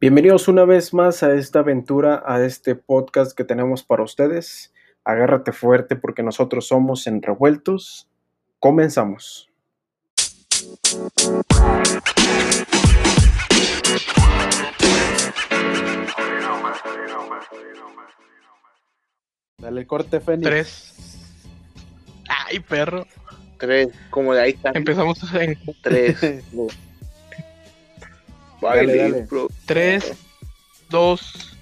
Bienvenidos una vez más a esta aventura, a este podcast que tenemos para ustedes. Agárrate fuerte porque nosotros somos en revueltos. Comenzamos. Dale corte, Fénix. Tres. Ay, perro. Tres, como de ahí está. Empezamos en Tres. Dale, dale. bro. tres, dos,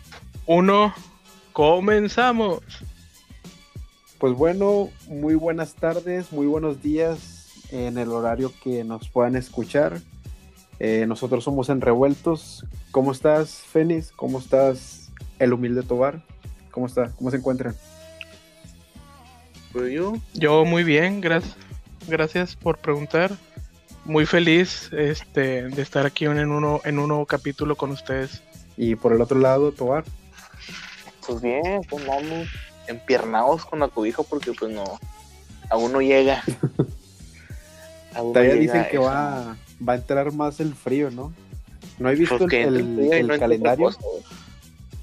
uno. Comenzamos. Pues bueno, muy buenas tardes, muy buenos días en el horario que nos puedan escuchar. Eh, nosotros somos en Revueltos. ¿Cómo estás, Fénix? ¿Cómo estás, el humilde Tobar? ¿Cómo está? ¿Cómo se encuentran? Pues yo, Yo muy bien, gracias. Gracias por preguntar. Muy feliz este, de estar aquí en uno, en un nuevo capítulo con ustedes. Y por el otro lado, Tobar. pues bien, pues vamos empiernados con la cobija porque pues no, aún no llega. Aún no Todavía llega dicen que eso. va, va a entrar más el frío, ¿no? No he visto Pues el, el no entre calendario.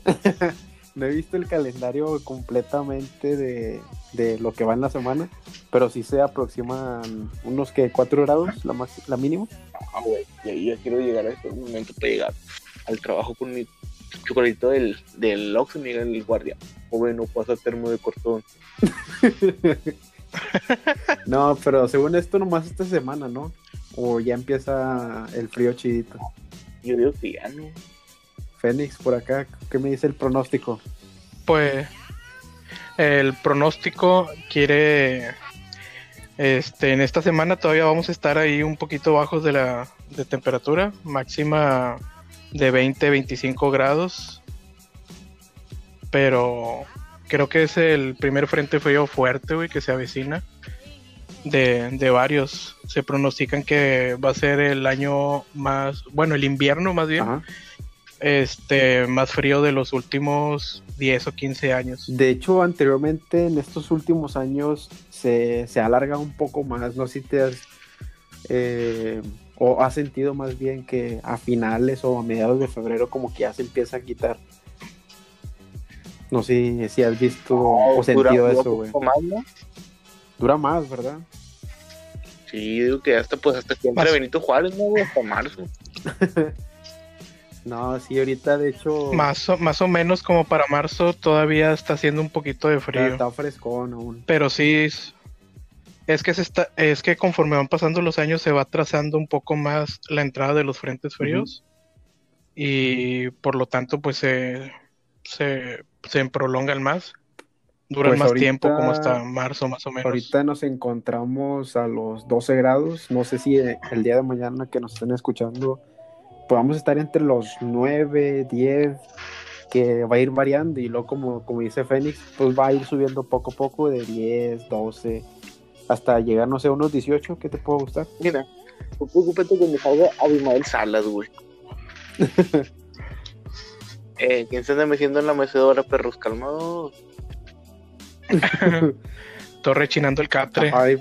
No he visto el calendario completamente de, de lo que va en la semana, pero sí se aproximan unos que 4 grados, la, max- la mínima. Ah, güey, y ahí ya quiero llegar a este momento para llegar al trabajo con mi chocolatito del, del Oxxo, Miguel el guardia. Joven, no pasa termo de cortón. No, pero según esto nomás esta semana, ¿no? O ya empieza el frío chidito. Yo digo que ya no. Fénix, por acá, ¿qué me dice el pronóstico? Pues el pronóstico quiere este en esta semana todavía vamos a estar ahí un poquito bajos de la de temperatura, máxima de 20 25 grados. Pero creo que es el primer frente frío fuerte, güey, que se avecina de, de varios. Se pronostican que va a ser el año más, bueno, el invierno más bien, Ajá. Este más frío de los últimos 10 o 15 años. De hecho, anteriormente, en estos últimos años, se, se alarga un poco más. No sé si te has, eh, o has sentido más bien que a finales o a mediados de febrero como que ya se empieza a quitar. No sé si has visto o Dura- sentido dura eso, güey. Dura más, ¿verdad? Sí, digo que hasta pues hasta Más- Benito Juárez, ¿no? Hasta marzo. No, sí, ahorita de hecho Más o, más o menos como para marzo todavía está haciendo un poquito de frío. está frescón aún. Pero sí es, es que se está, es que conforme van pasando los años se va trazando un poco más la entrada de los frentes fríos. Y por lo tanto, pues se, se, se prolongan más. Duran Pues más ahorita- tiempo, como hasta marzo más o menos. Ahorita nos encontramos a los 12 grados. No sé si el día de mañana que nos estén escuchando podamos estar entre los 9, 10, que va a ir variando. Y luego, como, como dice Fénix, pues va a ir subiendo poco a poco de 10, 12, hasta llegar, no sé, a unos 18. ¿Qué te puede gustar? Mira, no preocúpate que me salga Abimael Salas, güey. eh, ¿quién se anda metiendo en la mecedora, perros calmados? Todo rechinando el catre. Ay,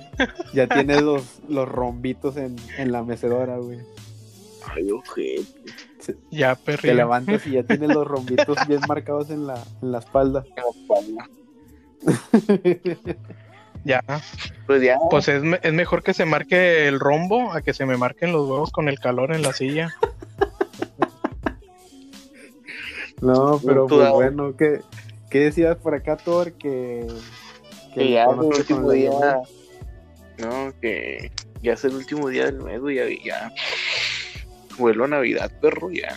ya tiene los, los rombitos en, en la mecedora, güey. Ay, ojete. Ya, Te perrillo. levantas y ya tiene los rombitos bien marcados en la, en la espalda. Ya. Pues ya, Pues es, es mejor que se marque el rombo a que se me marquen los huevos con el calor en la silla. No, pero pues bueno, ¿qué, qué decías por acá, Thor? Que, que ya es el último día. No, que ya es el último día del mes, güey. Ya, ya. Vuelo a Navidad, perro, ya.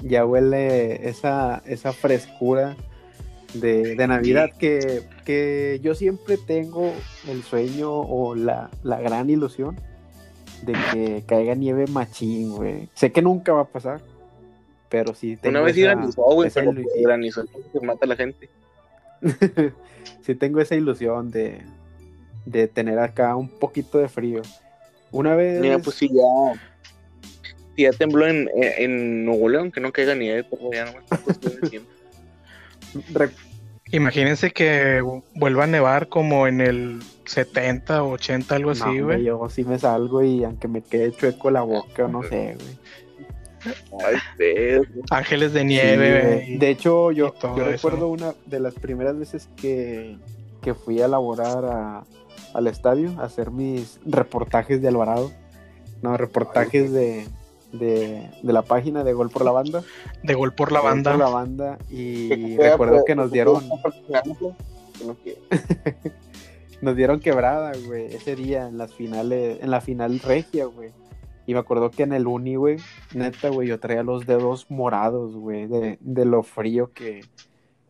Ya huele esa, esa frescura de, de Navidad que, que yo siempre tengo el sueño o la, la gran ilusión de que caiga nieve machín, güey. Sé que nunca va a pasar, pero sí tengo Una vez esa- granizó, güey, esa pero ilu- granizó se mata a la gente. sí tengo esa ilusión de, de tener acá un poquito de frío. Una vez... Mira, pues sí, ya. Sí, ya tembló en, en, en Nuevo León, que no caiga nieve, ya no es tiempo. Imagínense que vuelva a nevar como en el 70 o 80, algo no, así, güey. yo sí me salgo y aunque me quede chueco la boca, no sé, güey. Ay. Ángeles de nieve. de hecho, yo, yo eso. recuerdo una de las primeras veces que, que fui a laborar a- al estadio a hacer mis reportajes de Alvarado. No, reportajes de, de, de la página de Gol por la Banda. de gol por la Gol banda. por la banda. Y recuerdo que nos dieron, nos dieron quebrada, güey, ese día en las finales, en la final regia, güey. Y me acuerdo que en el uni, güey, neta, güey, yo traía los dedos morados, güey, de, de lo frío que,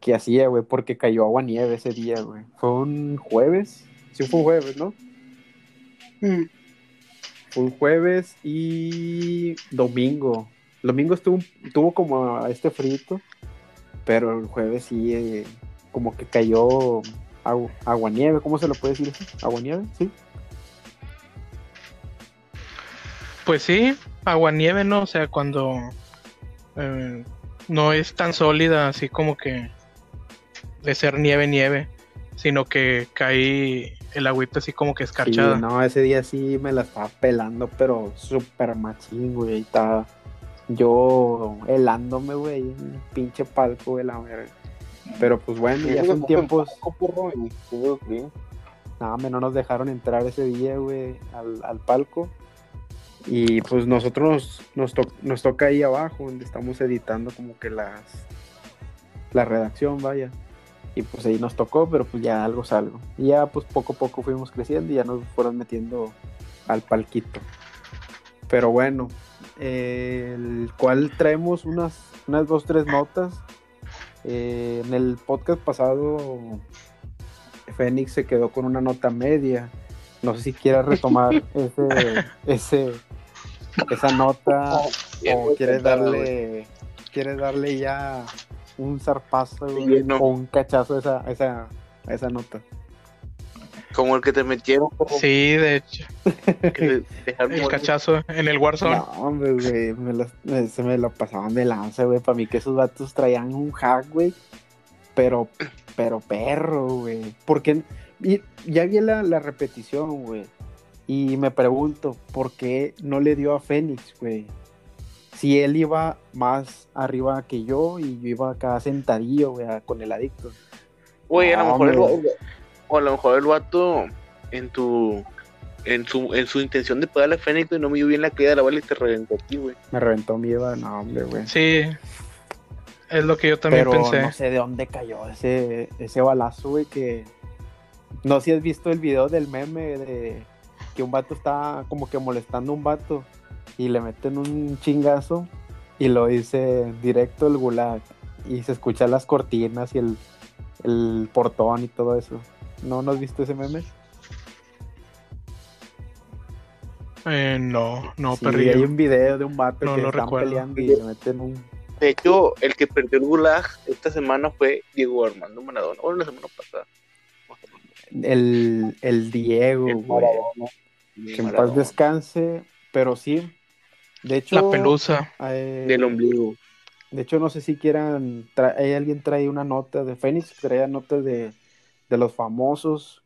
que hacía, güey, porque cayó agua nieve ese día, güey. Fue un jueves, sí fue un jueves, ¿no? Fue un jueves y domingo. Domingo estuvo, tuvo como este frito, pero el jueves sí, eh, como que cayó agu- agua nieve, ¿cómo se lo puede decir? Agua nieve, sí. Pues sí, aguanieve, ¿no? O sea, cuando eh, no es tan sólida, así como que de ser nieve, nieve, sino que cae el agüita así como que escarchada. Sí, no, ese día sí me la estaba pelando, pero súper machín, güey. Estaba yo helándome, güey, en pinche palco de la verga. Pero pues bueno, ya son tiempos. Nada, no nos dejaron entrar ese día, güey, al, al palco. Y pues nosotros nos, nos, to- nos toca ahí abajo, donde estamos editando como que las la redacción, vaya. Y pues ahí nos tocó, pero pues ya algo salgo. Y ya pues poco a poco fuimos creciendo y ya nos fueron metiendo al palquito. Pero bueno, eh, el cual traemos unas, unas dos, tres notas. Eh, en el podcast pasado Fénix se quedó con una nota media. No sé si quieras retomar ese, ese, esa nota o quieres darle, quieres darle ya un zarpazo güey, no. o un cachazo a esa, esa, esa nota. Como el que te metieron, Sí, de hecho, el morir. cachazo en el Warzone. No, hombre, güey, me lo- me- se me lo pasaban de lanza, güey. Para mí que esos vatos traían un hack, güey. Pero, pero perro, güey. Porque y- ya vi la, la repetición, güey. Y me pregunto, ¿por qué no le dio a Fénix, güey? Si él iba más arriba que yo y yo iba acá sentadillo, güey, con el adicto. Güey, a lo mejor el, o a lo mejor el vato en tu en su en su intención de pegarle a Fénix güey, no midió bien la caída de la bala y te reventó a ti, güey. Me reventó mi Eva, no, hombre, güey. Sí, es lo que yo también Pero pensé. no sé de dónde cayó ese, ese balazo, güey, que... No sé si has visto el video del meme de que un vato está como que molestando a un vato y le meten un chingazo y lo dice directo el gulag y se escuchan las cortinas y el, el portón y todo eso. ¿No, ¿No has visto ese meme? Eh, no, no, Sí, perrillo. hay un video de un vato No que lo están recuerdo. peleando y le meten un... De hecho, el que perdió el gulag esta semana fue Diego Armando Maradona. Bueno, la semana pasada. El, el Diego, El güey. Maradona. Que en paz descanse, pero sí. De hecho, La pelusa. eh, Del ombligo. De hecho, no sé si quieran. tra- hay alguien trae una nota de Fénix, traía notas de, de los famosos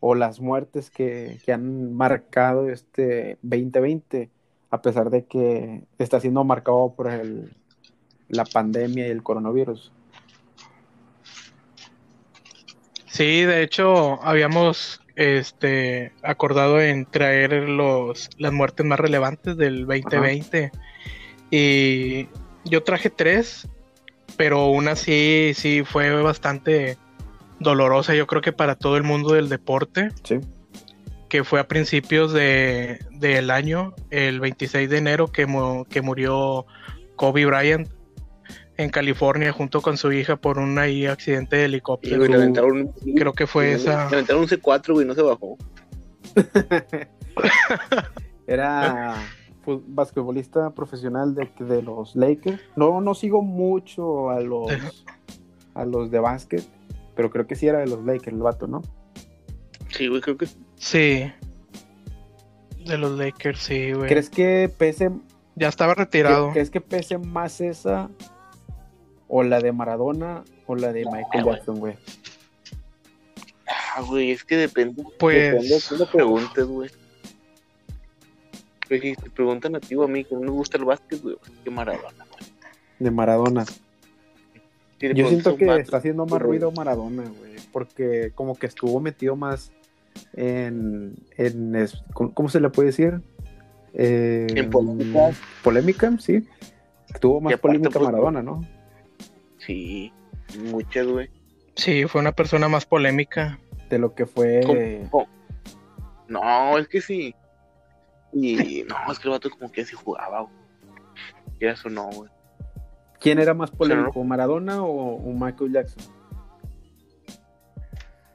o las muertes que, que han marcado este 2020, a pesar de que está siendo marcado por el, la pandemia y el coronavirus. Sí, de hecho, habíamos este acordado en traer los las muertes más relevantes del 2020. Y yo traje tres, pero una sí, sí fue bastante dolorosa, yo creo que para todo el mundo del deporte, Sí. que fue a principios de, del año, el 26 de enero, que, mu- que murió Kobe Bryant en California junto con su hija por un ahí accidente de helicóptero. güey, le aventaron Creo que fue le- esa. Le aventaron un C4, güey, no se bajó. Era basquetbolista profesional de, de los Lakers. No, no sigo mucho a los, a los de básquet, pero creo que sí era de los Lakers el vato, ¿no? Sí, güey, creo que Sí. De los Lakers, sí, güey. ¿Crees que pese, Ya estaba retirado. ¿crees que pese más esa o la de Maradona o la de Michael güey. Jackson, güey? Ah, güey, es que depende. Pues- Depende de le preguntes, güey. Pues si te preguntan a ti o a mí que no me gusta el básquet, güey, pues, que Maradona. güey. De Maradona. Si Yo siento que está haciendo más ruido Maradona, güey, porque como que estuvo metido más en, en ¿cómo se le puede decir? Eh, En polémicas. Polémica, sí. Tuvo más polémica pues, Maradona, ¿no? Sí, muchas, güey. Sí, fue una persona más polémica. De lo que fue... ¿Cómo? No, es que sí. Y no, es que el vato como que así jugaba, güey. Ya eso no, güey. ¿Quién era más sea, polémico, Maradona o, o Michael Jackson?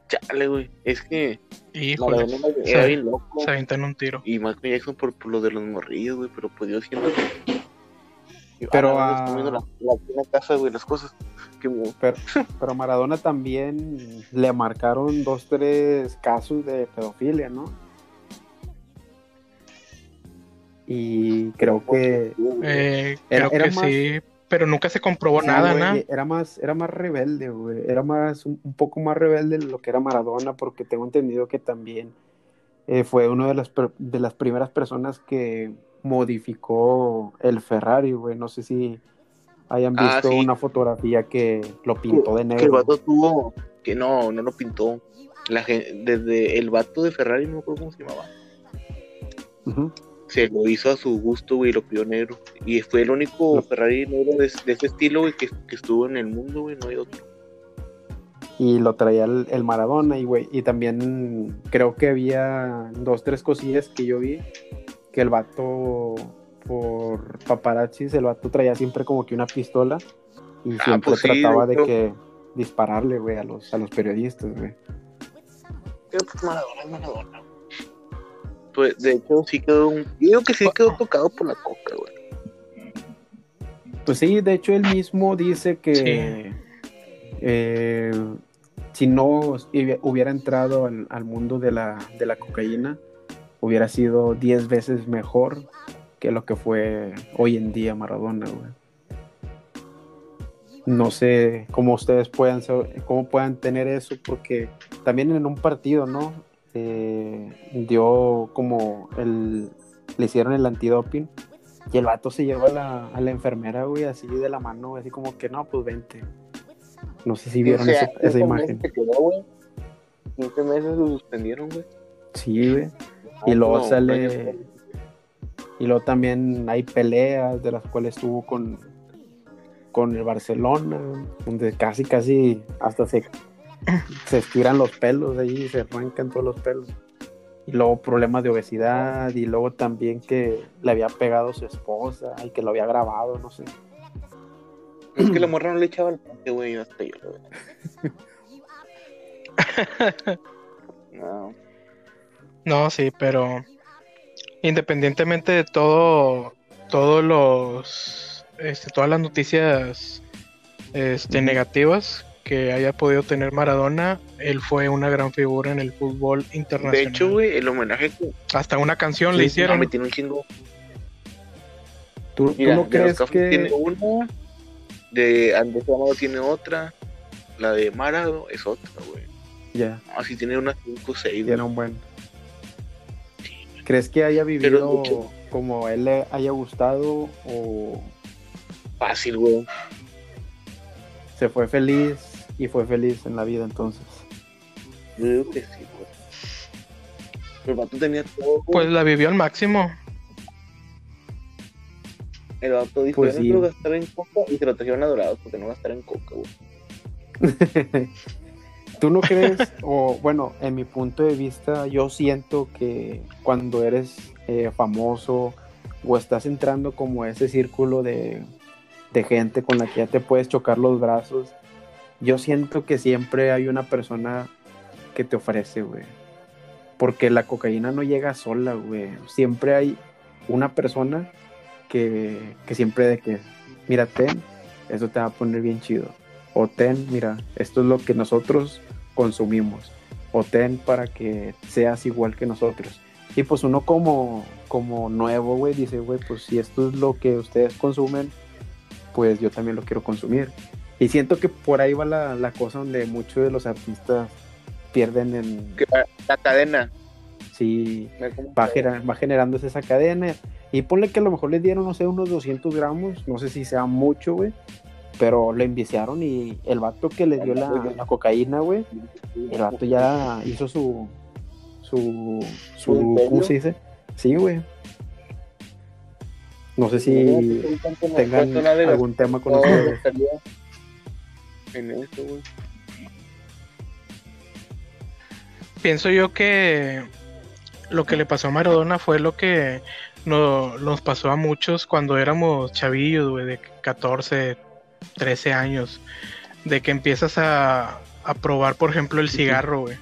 Chale, güey. Es que Híjole, Maradona era Sí. bien loco. se aventan un tiro. Y Michael Jackson por, por lo de los morrillos, güey. Pero pues yo siento que. Pero, Ah, ah, estoy viendo la, casa, güey, las cosas. Que, Pero, pero Maradona también le marcaron dos, tres casos de pedofilia, ¿no? Y creo que Eh, Era- creo era que más- sí, pero nunca se comprobó Sí, nada, güey, ¿no? Era más, era más rebelde, güey. Era más, un, un poco más rebelde de lo que era Maradona, porque tengo entendido que también eh, fue una de las, de las primeras personas que modificó el Ferrari, güey. No sé si hayan Ah, visto sí. una fotografía que lo pintó de que el negro. vato tuvo. Que no, no lo pintó. La gen- desde el vato de Ferrari, no me acuerdo cómo se llamaba. Ujú. Se lo hizo a su gusto, güey, lo pidió negro. Y fue el único Ferrari negro de, de ese estilo, güey, que, que estuvo en el mundo, güey, no hay otro. Y lo traía el, el Maradona, y güey. Y también creo que había dos, tres cosillas que yo vi que el vato, por paparazzis, el vato traía siempre como que una pistola y Ah, siempre pues sí, trataba de que dispararle, güey, a los, a los periodistas, güey. Pues. Pues de hecho sí quedó un. Yo digo que sí quedó tocado por la coca, güey. Pues sí, de hecho él mismo dice que Sí. eh, si no hubi- hubiera entrado al, al mundo de la, de la cocaína, hubiera sido 10 veces mejor que lo que fue hoy en día Maradona, güey. No sé cómo ustedes puedan, cómo puedan tener eso, porque también en un partido, ¿no? Eh, dio como el, le hicieron el antidoping y el vato se lleva a la, a la enfermera, güey, así de la mano, así como que no, pues vente. No sé si vieron O sea, esa, esa 15 imagen. quedó, güey. 15 meses lo suspendieron, güey. Sí, güey. Y luego no, sale. Y luego también hay peleas de las cuales estuvo con, con el Barcelona, donde casi, casi hasta se, se estiran los pelos ahí, se arrancan todos los pelos. Y luego problemas de obesidad, y luego también que le había pegado a su esposa y que lo había grabado, no sé. Es que la morra no le echaba el pante, güey, hasta yo, güey. No. No, sí, pero independientemente de todo, todos los, este, todas las noticias, este, negativas que haya podido tener Maradona, él fue una gran figura en el fútbol De internacional. hecho, güey, el homenaje que Hasta una canción Sí, le hicieron. no, me tiene un chingo. ¿Tú, no de crees Cafres tiene que.? una, de Andrés Amado tiene otra, la de Marado es otra, güey. Ya, Así tiene unas 5 o 6, tiene un buen. ¿Crees que haya vivido Pero como a él le haya gustado o Fácil, güey. se fue feliz y fue feliz en la vida entonces? Yo digo que sí, güey. El vato tenía todo, güey. Pues la vivió al máximo. El vato dijo, Pues yo no sí. quiero gastar en coca y se lo trajeron a Dorados porque no gastar en coca, güey. ¿Tú no crees? o bueno, en mi punto de vista, yo siento que cuando eres eh, famoso o estás entrando como a ese círculo de, de gente con la que ya te puedes chocar los brazos, yo siento que siempre hay una persona que te ofrece, güey. Porque la cocaína no llega sola, güey. Siempre hay una persona que, que siempre de que, mira, ten, eso te va a poner bien chido. O ten, mira, esto es lo que nosotros consumimos. O ten para que seas igual que nosotros. Y pues uno como, como nuevo, güey, dice, güey, pues si esto es lo que ustedes consumen, pues yo también lo quiero consumir. Y siento que por ahí va la, la cosa donde muchos de los artistas pierden en... La, cadena. sí va, genera- va generándose esa cadena. Y ponle que a lo mejor le dieron, no sé, unos 200 gramos, no sé si sea mucho, güey. Pero lo enviciaron y el vato que le dio la, la cocaína, güey, el vato ya hizo su. su. ¿Su? ¿Cómo se dice? Sí, güey. No sé si tengan algún tema con ustedes. gastaría En eso, güey. Pienso yo que lo que le pasó a Maradona fue lo que no- nos pasó a muchos cuando éramos chavillos, güey, de 14, 13 años. De que empiezas a, a probar, por ejemplo, el cigarro, güey.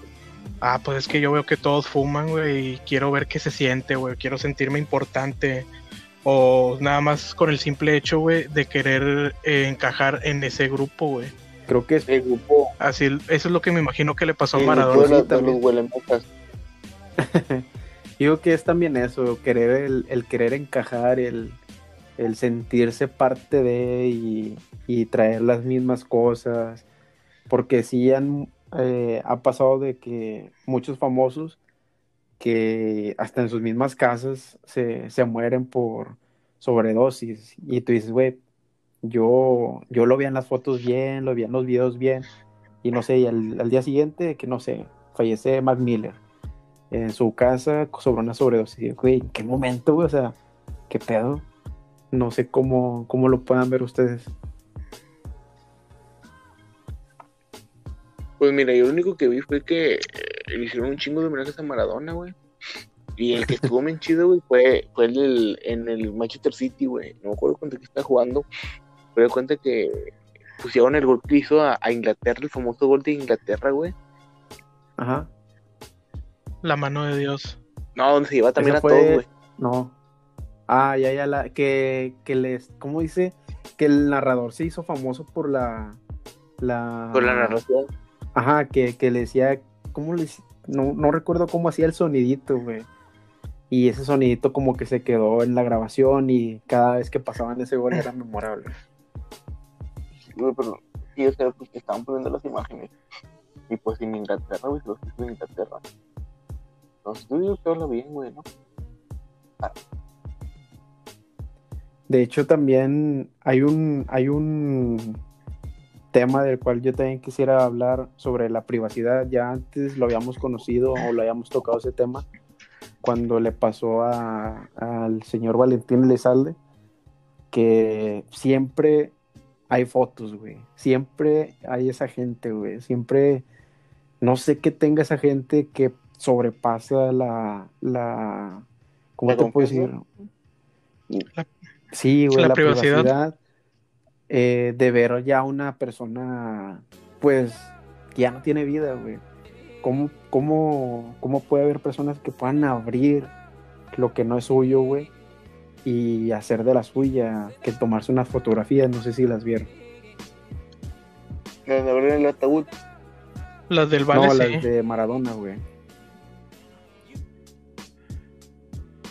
Ah, pues es que yo veo que todos fuman, güey, y quiero ver qué se siente, güey. Quiero sentirme importante. O nada más con el simple hecho, güey, de querer eh, encajar en ese grupo, güey. Creo que es El grupo, Así, eso es lo que me imagino que le pasó a Maradona. Digo que es también eso, querer el, el querer encajar, el, el sentirse parte de y, y traer las mismas cosas. Porque sí han, eh, ha pasado de que muchos famosos que hasta en sus mismas casas se, se mueren por sobredosis. Y tú dices, güey, yo, yo lo vi en las fotos bien, lo vi en los videos bien. Y no sé, y al, día siguiente, que no sé, fallece Mac Miller en su casa sobre una sobredosis. Güey, ¿en qué momento, güey? O sea, ¿qué pedo? No sé cómo, cómo lo puedan ver ustedes. Pues mira, yo lo único que vi fue que eh, le hicieron un chingo de homenajes a Maradona, güey. Y el que estuvo bien chido, güey, fue, fue el del- en el Manchester City, güey. No me acuerdo cuánto que está jugando. Pero de cuenta que pusieron el gol que hizo a, a Inglaterra, el famoso gol de Inglaterra, güey. Ajá. La mano de Dios. No, donde se lleva también a todos, fue- güey. No. Ah, ya, ya, la, que, que les, ¿cómo dice? Que el narrador se hizo famoso por la, la... Por la narración. Ajá, que, que le decía, ¿cómo le No, no recuerdo cómo hacía el sonidito, güey. Y ese sonidito como que se quedó en la grabación y cada vez que pasaban ese gol era memorable. Güey, pero sí, o sea, pues que estaban poniendo las imágenes. Y pues en Inglaterra, güey, los hizo en Inglaterra. Yo digo que habla bien, güey, ¿no? De hecho, también hay un, hay un tema del cual yo también quisiera hablar sobre la privacidad. Ya antes lo habíamos conocido o lo habíamos tocado ese tema cuando le pasó a- al señor Valentín Elizalde, que siempre hay fotos, güey. Siempre hay esa gente, güey. Siempre, no sé qué tenga esa gente que sobrepasa la, la, ¿cómo ¿La te puedo decir? La- Sí, güey, la la, privacidad. privacidad, eh, de ver ya una persona, pues, que ya no tiene vida, güey. ¿Cómo, cómo, ¿Cómo puede haber personas que puedan abrir lo que no es suyo, güey? Y hacer de la suya, que tomarse unas fotografías, no sé si las vieron. Donde abren el ataúd. Las del Vale, no, sí. las de Maradona, güey.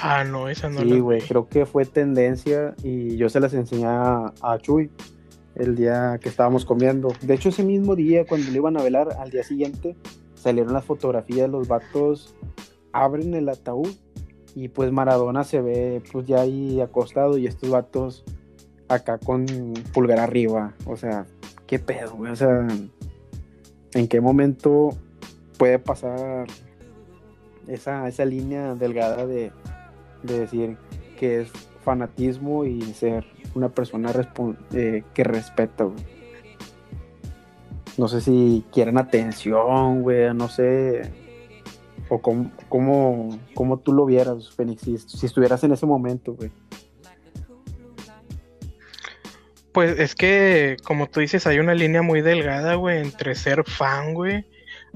Ah, no, esa no Sí, güey, creo que fue tendencia y yo se las enseñé a, a Chuy el día que estábamos comiendo. De hecho, ese mismo día, cuando lo iban a velar, al día siguiente, salieron las fotografías, los vatos abren el ataúd y pues Maradona se ve pues ya ahí acostado y estos vatos acá con pulgar arriba. O sea, qué pedo, güey. O sea, ¿en qué momento puede pasar esa, esa línea delgada de, de decir que es fanatismo y ser una persona eh, que respeta. No sé si quieren atención, güey, no sé. O cómo, cómo, cómo tú lo vieras, Fénix, si, estuvieras en ese momento. Pues es que, como tú dices, hay una línea muy delgada, güey, entre ser fan, güey,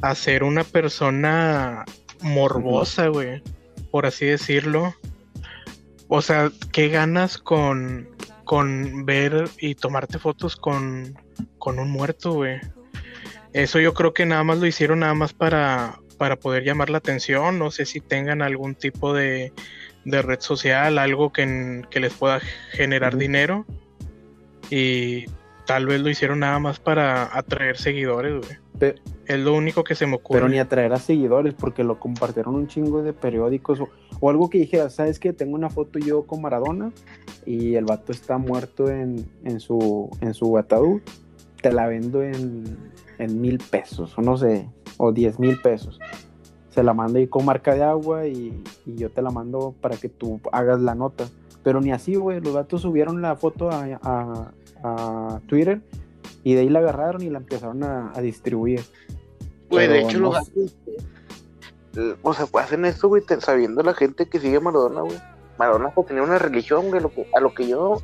a ser una persona morbosa, güey, por así decirlo. O sea, ¿qué ganas con, con ver y tomarte fotos con, con un muerto, güey? Eso yo creo que nada más lo hicieron nada más para, para poder llamar la atención. No sé si tengan algún tipo de, de red social, algo que, que les pueda generar dinero. Y tal vez lo hicieron nada más para atraer seguidores, güey. Pe- Es lo único que se me ocurre. Pero ni atraer a seguidores porque lo compartieron un chingo de periódicos o, o algo que dije, ¿sabes qué? Tengo una foto yo con Maradona y el vato está muerto en, en su, en su ataúd. Te la vendo en, en mil pesos o no sé, o diez mil pesos. Se la mando ahí con marca de agua y, y yo te la mando para que tú hagas la nota. Pero ni así, güey. Los vatos subieron la foto a, a- a Twitter y de ahí la agarraron y la empezaron a, a distribuir. Güey, de hecho, no los vatos, eh, O sea, pues hacen esto, güey, sabiendo la gente que sigue a Maradona, güey. Maradona pues, tenía una religión, güey. lo que- a lo que yo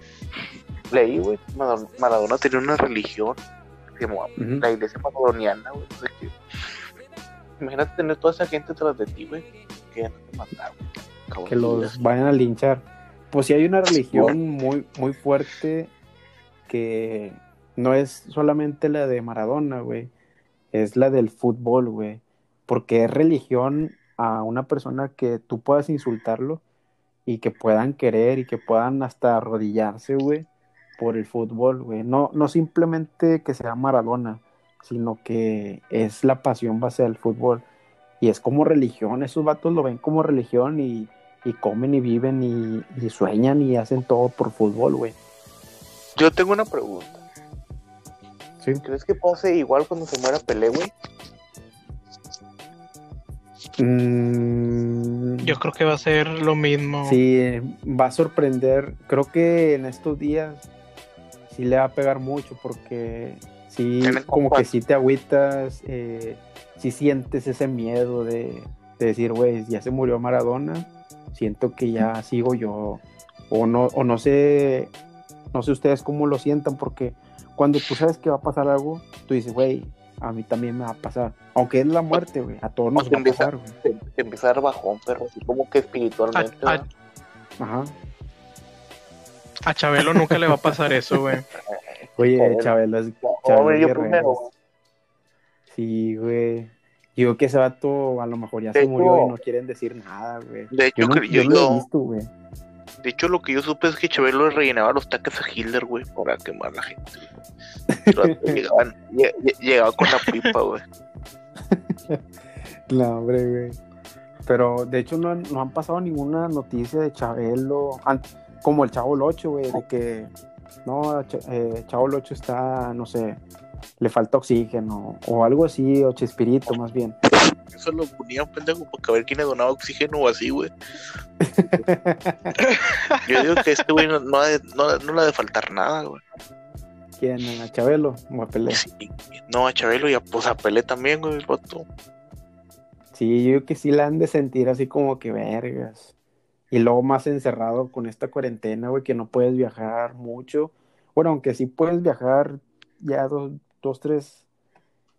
leí, güey. Maradona, Maradona tenía una religión. que. La iglesia maradoniana, güey. Imagínate tener toda esa gente tras de ti, güey. Que ya no te matar, güey. Que los vayan a linchar. Pues sí hay una religión muy, muy fuerte que no es solamente la de Maradona, güey. Es la del fútbol, güey. Porque es religión a una persona que tú puedas insultarlo y que puedan querer y que puedan hasta arrodillarse, güey, por el fútbol, güey. No, no simplemente que sea Maradona, sino que es la pasión base del fútbol. Y es como religión, esos vatos lo ven como religión y, comen y viven y, y sueñan y hacen todo por fútbol, güey. Yo tengo una pregunta. Sí. ¿Crees que pase igual cuando se muera Pelé, güey? Mm, Yo creo que va a ser lo mismo. Sí, va a sorprender. Creo que en estos días sí le va a pegar mucho porque sí, como que sí te agüitas, eh, sí sientes ese miedo de, de decir, güey, ya se murió Maradona, siento que ya sigo yo. O no, o no sé, no sé ustedes cómo lo sientan, porque cuando tú sabes que va a pasar algo, tú dices, güey, a mí también me va a pasar. Aunque es la muerte, güey, a todos nos va a empieza- pasar, güey. Se empieza a dar bajón, pero así como que espiritualmente. A- a-. Ajá. A Chabelo nunca le va a pasar eso, güey. Oye. Chabelo es No, Chabelo güey, yo primero. Sí, güey. Yo creo que ese vato a lo mejor ya De se murió y no quieren decir nada, güey. De hecho, Yo no, yo yo, no lo he visto, güey. De hecho, lo que yo supe es que Chabelo le rellenaba los taques a Hitler, güey, para quemar a la gente. llegaba con la pipa, güey. No, hombre, güey. Pero de hecho no no han pasado ninguna noticia de Chabelo, como el Chavo Locho, güey, de que no, eh, Chavo Locho está, no sé, le falta oxígeno o algo así, o Chespirito más bien. Eso lo ponían, pendejo, para ver quién le donaba oxígeno o así, güey. Yo digo que este güey no, no, no, no le ha de faltar nada, güey. ¿Quién? ¿A Chabelo o a Pelé? Sí, No, a Chabelo y a, pues, a Pelé también, güey, el vato. Sí, yo creo que sí la han de sentir así como que vergas. Y luego más encerrado con esta cuarentena, güey, que no puedes viajar mucho. Bueno, aunque sí puedes viajar, ya dos, dos, tres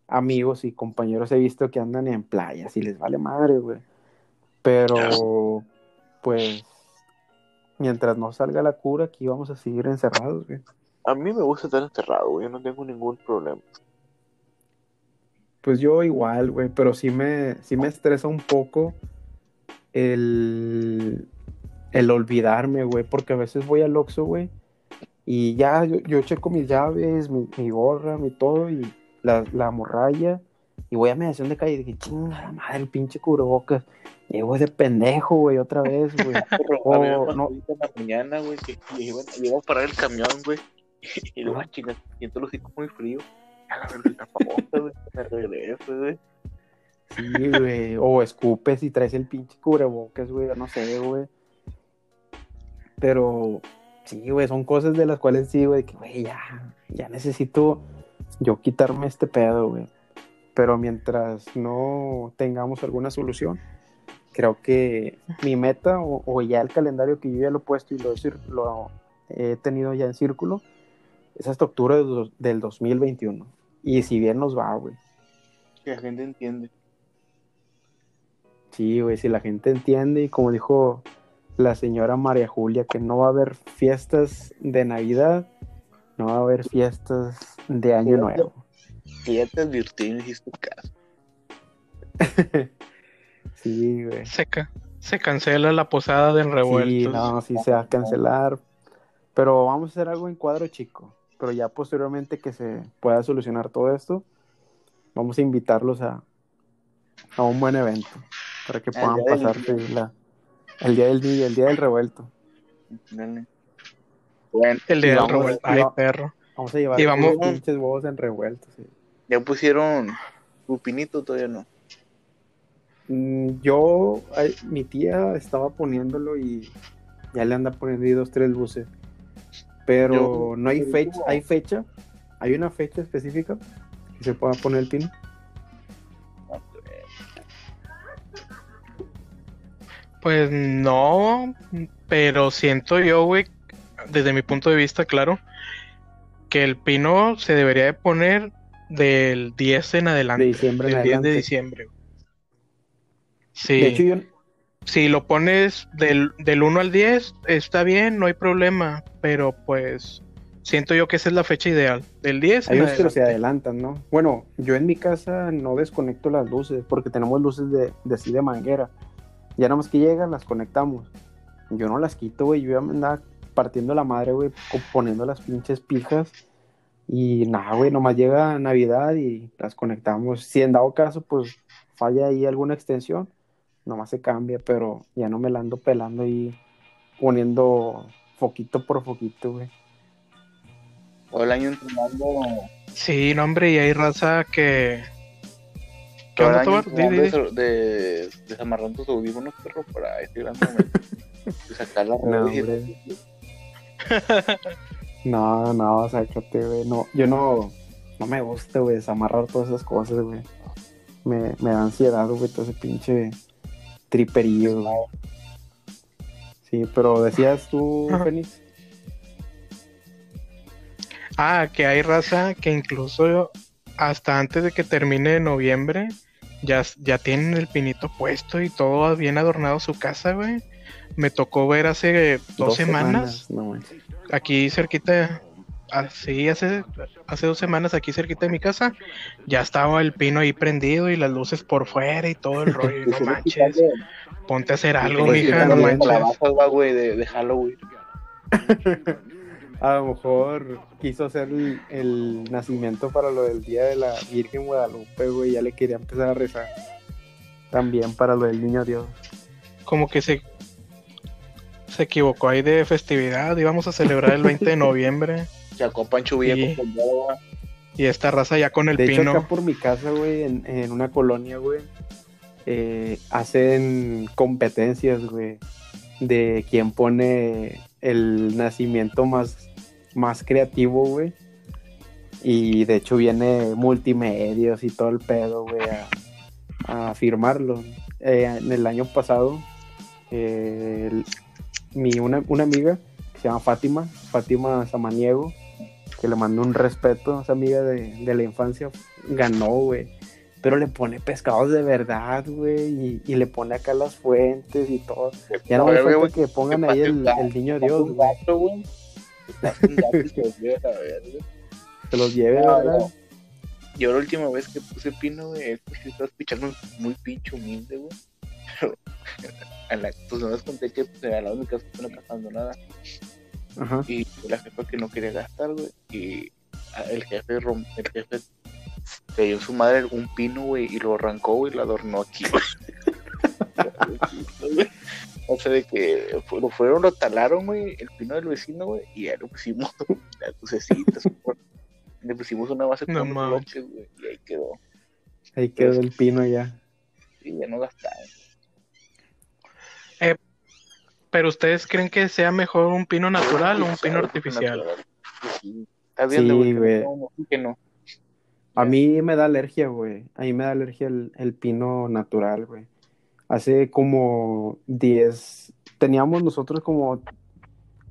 amigos y compañeros he visto que andan en playas y les vale madre, güey. Pero, pues, mientras no salga la cura, aquí vamos a seguir encerrados, güey. A mí me gusta estar encerrado, güey, yo no tengo ningún problema. Pues yo igual, güey, pero sí me, sí me estresa un poco el, el olvidarme, güey, porque a veces voy al Oxxo, güey, y ya yo, yo checo mis llaves, mi, mi gorra, mi todo, y la, la morralla, y voy a mediación de calle y dije, chinga la madre, el pinche cubrebocas. Llego de pendejo, güey, otra vez, güey. Oh, no. en la mañana, güey, que iba a parar el camión, güey. Y luego, ah, chinga, siento los hocico muy frío. A la verga, el tapabocas, güey. Me regreso, güey. Sí, güey. O escupes y traes el pinche cubrebocas, güey. No sé, güey. Pero sí, güey, son cosas de las cuales sí, güey, que, güey, ya, ya necesito yo quitarme este pedo, güey. Pero mientras no tengamos alguna solución, creo que mi meta o, o ya el calendario que yo ya lo he puesto y lo, lo he tenido ya en círculo es hasta octubre del dos- del 2021. Y si bien nos va, güey. Que la gente entiende. Sí, güey, si la gente entiende y como dijo la señora María Julia, que no va a haber fiestas de Navidad, no va a haber fiestas de Año Nuevo. Ya te advirtí y no hiciste caso. Sí, güey. Se, ca- se cancela la posada del revuelto. Sí, no, sí se va a cancelar. Pero vamos a hacer algo en cuadro chico. Pero ya posteriormente que se pueda solucionar todo esto, vamos a invitarlos a, a un buen evento para que puedan pasarse la, el día del día, el día del revuelto. Dale. Bueno, El del vamos- revuelto. Ay, perro. Vamos a llevar Y vamos- pinches huevos en revuelto. sí. ya pusieron su pinito, todavía no. Mm, Yo, ay, mi tía estaba poniéndolo y ya le anda poniendo ahí dos, tres luces. Pero Yo- no hay fecha, hay fecha, hay una fecha específica que se pueda poner el pino. No, pues, Pues no, pero siento yo, güey, desde mi punto de vista, claro, que el pino se debería de poner del 10 en adelante. De diciembre en del 10 de diciembre. Sí, De hecho, yo, si lo pones del, del 1 al 10, está bien, no hay problema, pero pues siento yo que esa es la fecha ideal, del 10 hay unos que se adelantan, ¿no? Bueno, yo en mi casa no desconecto las luces porque tenemos luces de, de así de manguera. Ya nada más que llegan, las conectamos. Yo no las quito, güey. Yo ya me andaba partiendo la madre, güey, poniendo las pinches pijas. Y nada, güey, nomás llega Navidad y las conectamos. Si en dado caso, pues falla ahí alguna extensión, nomás se cambia, pero ya no me la ando pelando ahí poniendo foquito por foquito, güey. Todo el año entrenando. Sí, no, hombre, y hay raza que... ¿Qué onda, Tobar? De, de desamarrar tus audífonos, perro, para este gran momento. Y sacar la No. No, no, sácate, güey. No, yo no, no me gusta, güey, desamarrar todas esas cosas, güey. Me, me da ansiedad, güey, todo ese pinche triperillo, güey. Sí, pero decías tú. Fénix. Ah, que hay raza que incluso hasta antes de que termine noviembre ya, ya tienen el pinito puesto y todo bien adornado su casa, güey. Me tocó ver hace dos, semanas, No, manches. aquí cerquita, así hace, hace dos semanas aquí cerquita de mi casa, ya estaba el pino ahí prendido y las luces por fuera y todo el rollo. no manches, ponte a hacer algo, pues, mija, no manches. va, güey, de, de Halloween. A lo mejor quiso hacer el, el nacimiento para lo del Día de la Virgen Guadalupe, güey. Ya le quería empezar a rezar. También para lo del Niño Dios. como que se se equivocó ahí de festividad, íbamos a celebrar el 20 de noviembre Sacó Pancho Sí. con y esta raza ya con el De hecho, pino. acá por mi casa, güey, en, en una colonia, güey, eh, hacen competencias, güey, de quién pone el nacimiento más, más creativo, güey. Y de hecho viene multimedios y todo el pedo, güey, a, a firmarlo. Eh, en el año pasado, eh, el- mi, una, una amiga que se llama Fátima, Fátima Samaniego, que le mando un respeto a esa amiga de, de la infancia, ganó, güey. Pero le pone pescados de verdad, güey, y, y le pone acá las fuentes y todo. Ya no me falta que pongan ahí el, el niño Dios, güey. se los lleve No, ¿verdad? no. Yo la última vez que puse pino, güey, es porque estaba escuchando muy pinche humilde, güey. Pero, a la, pues no les conté que pues, lado de mi casa no está pasando nada. Ajá. Y la jefa que no quería gastar, güey. Y el jefe, rom- el jefe le dio su madre un pino, güey, y lo arrancó, güey, y lo adornó aquí. o sea, de que lo fueron, lo talaron, güey, el pino del vecino, güey, y ya lo pusimos las lucecitas. le pusimos una base No con bloques, güey, y ahí quedó. Ahí quedó el pino ya. Y ya no gastaron. Pero ustedes creen que sea mejor un pino natural o un pino artificial? Sí, Está bien, Sí, güey. que no, no, que no. A mí me da alergia, güey. A mí me da alergia el, el pino natural, güey. Hace como 10, teníamos nosotros como,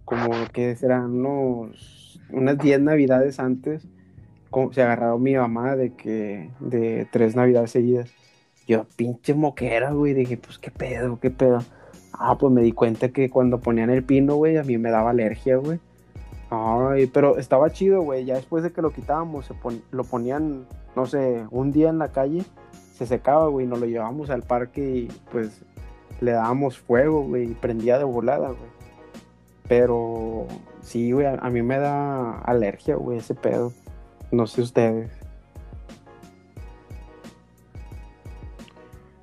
como que serán unos, unas 10 navidades antes, como se agarraron mi mamá de que, de tres navidades seguidas. Yo, pinche moquera, güey, dije, pues qué pedo, qué pedo. Ah, pues me di cuenta que cuando ponían el pino, güey, a mí me daba alergia, güey. Ay, pero estaba chido, güey. Ya después de que lo quitábamos, se pon- lo ponían, no sé, un día en la calle, se secaba, güey, nos lo llevábamos al parque y pues le dábamos fuego, güey, y prendía de volada, güey. Pero sí, güey, a, a mí me da alergia, güey, ese pedo. No sé ustedes.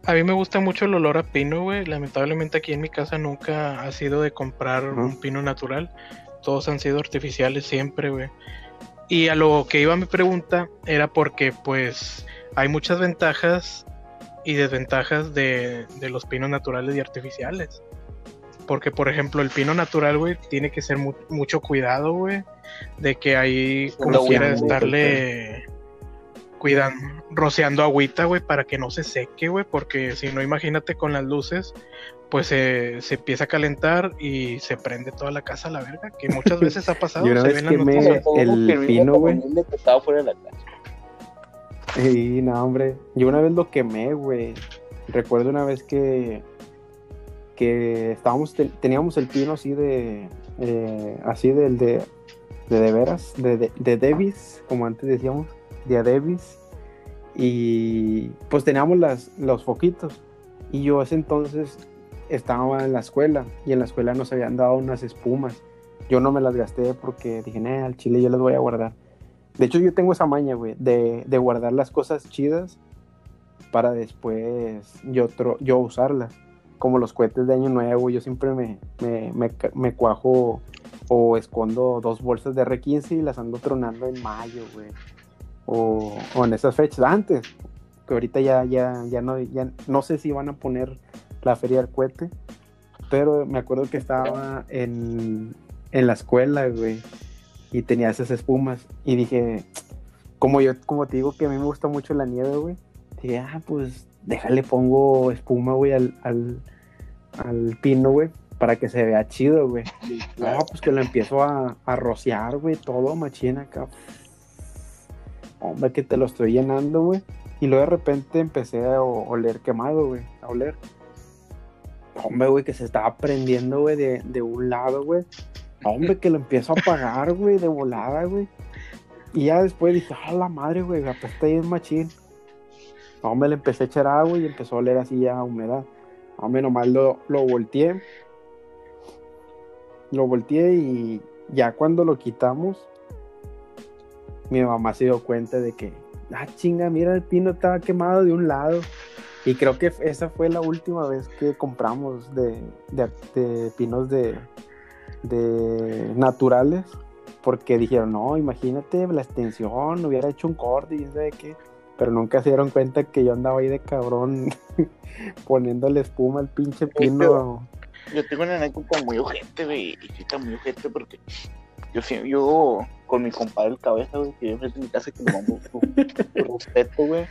A mí me gusta mucho el olor a pino, güey. Lamentablemente aquí en mi casa nunca ha sido de comprar un pino natural. Todos han sido artificiales siempre, güey. Y a lo que iba mi pregunta era porque, pues, hay muchas ventajas y desventajas de, de los pinos naturales y artificiales. Porque, por ejemplo, el pino natural, güey, tiene que ser mu- mucho cuidado, güey. De que ahí, como quiera, estarle cuidando, rociando agüita, güey, para que no se seque, güey. Porque si no, imagínate con las luces, pues se se empieza a calentar y se prende toda la casa a la verga. Que muchas veces ha pasado. Y una se vez ven las que me- noticias. Como el pino, güey. conveniente que estaba fuera de la casa. Sí, no, hombre. Yo una vez lo quemé, güey. Recuerdo una vez que que estábamos te- teníamos el pino así de eh, así del de de, de veras de, de, de Davis, como antes decíamos, de Davis y pues teníamos las los foquitos y yo ese entonces estaba en la escuela y en la escuela nos habían dado unas espumas. Yo no me las gasté porque dije, "Nah, al chile yo las voy a guardar." De hecho, yo tengo esa maña, güey, de, de guardar las cosas chidas para después yo, tro- yo usarlas. Como los cohetes de Año Nuevo, yo siempre me, me, me, me cuajo o escondo dos bolsas de R15 y las ando tronando en mayo, güey. O, o en esas fechas, antes. Que ahorita ya, ya, ya, no, ya no sé si van a poner la feria del cohete. Pero me acuerdo que estaba en, en la escuela, güey y tenía esas espumas. Y dije, como yo, como te digo que a mí me gusta mucho la nieve, güey, dije, ah, pues déjale, pongo espuma, güey, al, al, al pino, güey, para que se vea chido, güey. No, pues que lo empiezo a, a rociar, güey, todo machín acá. Hombre, que te lo estoy llenando, güey. Y luego de repente empecé a oler quemado, güey, a oler. Hombre, güey, que se estaba prendiendo, güey, de, de un lado, güey. Hombre, que lo empiezo a apagar, güey, de volada, güey. Y ya después dije, ah, la madre, güey, apesta ahí el machín. Hombre, le empecé a echar agua y empezó a oler así ya humedad. Hombre, nomás lo, lo volteé. Lo volteé y ya cuando lo quitamos, mi mamá se dio cuenta de que, ah, chinga, mira, el pino estaba quemado de un lado. Y creo que esa fue la última vez que compramos de, de, de pinos de, de naturales. Porque dijeron, no, imagínate la extensión, hubiera hecho un corte y sabe qué. Pero nunca se dieron cuenta que yo andaba ahí de cabrón poniéndole espuma al pinche pino. Yo tengo una anécdota muy ojete, güey. Y está muy ojete porque yo, yo con mi compadre el cabeza, güey, que yo enfrente de mi casa que mando su respeto, güey.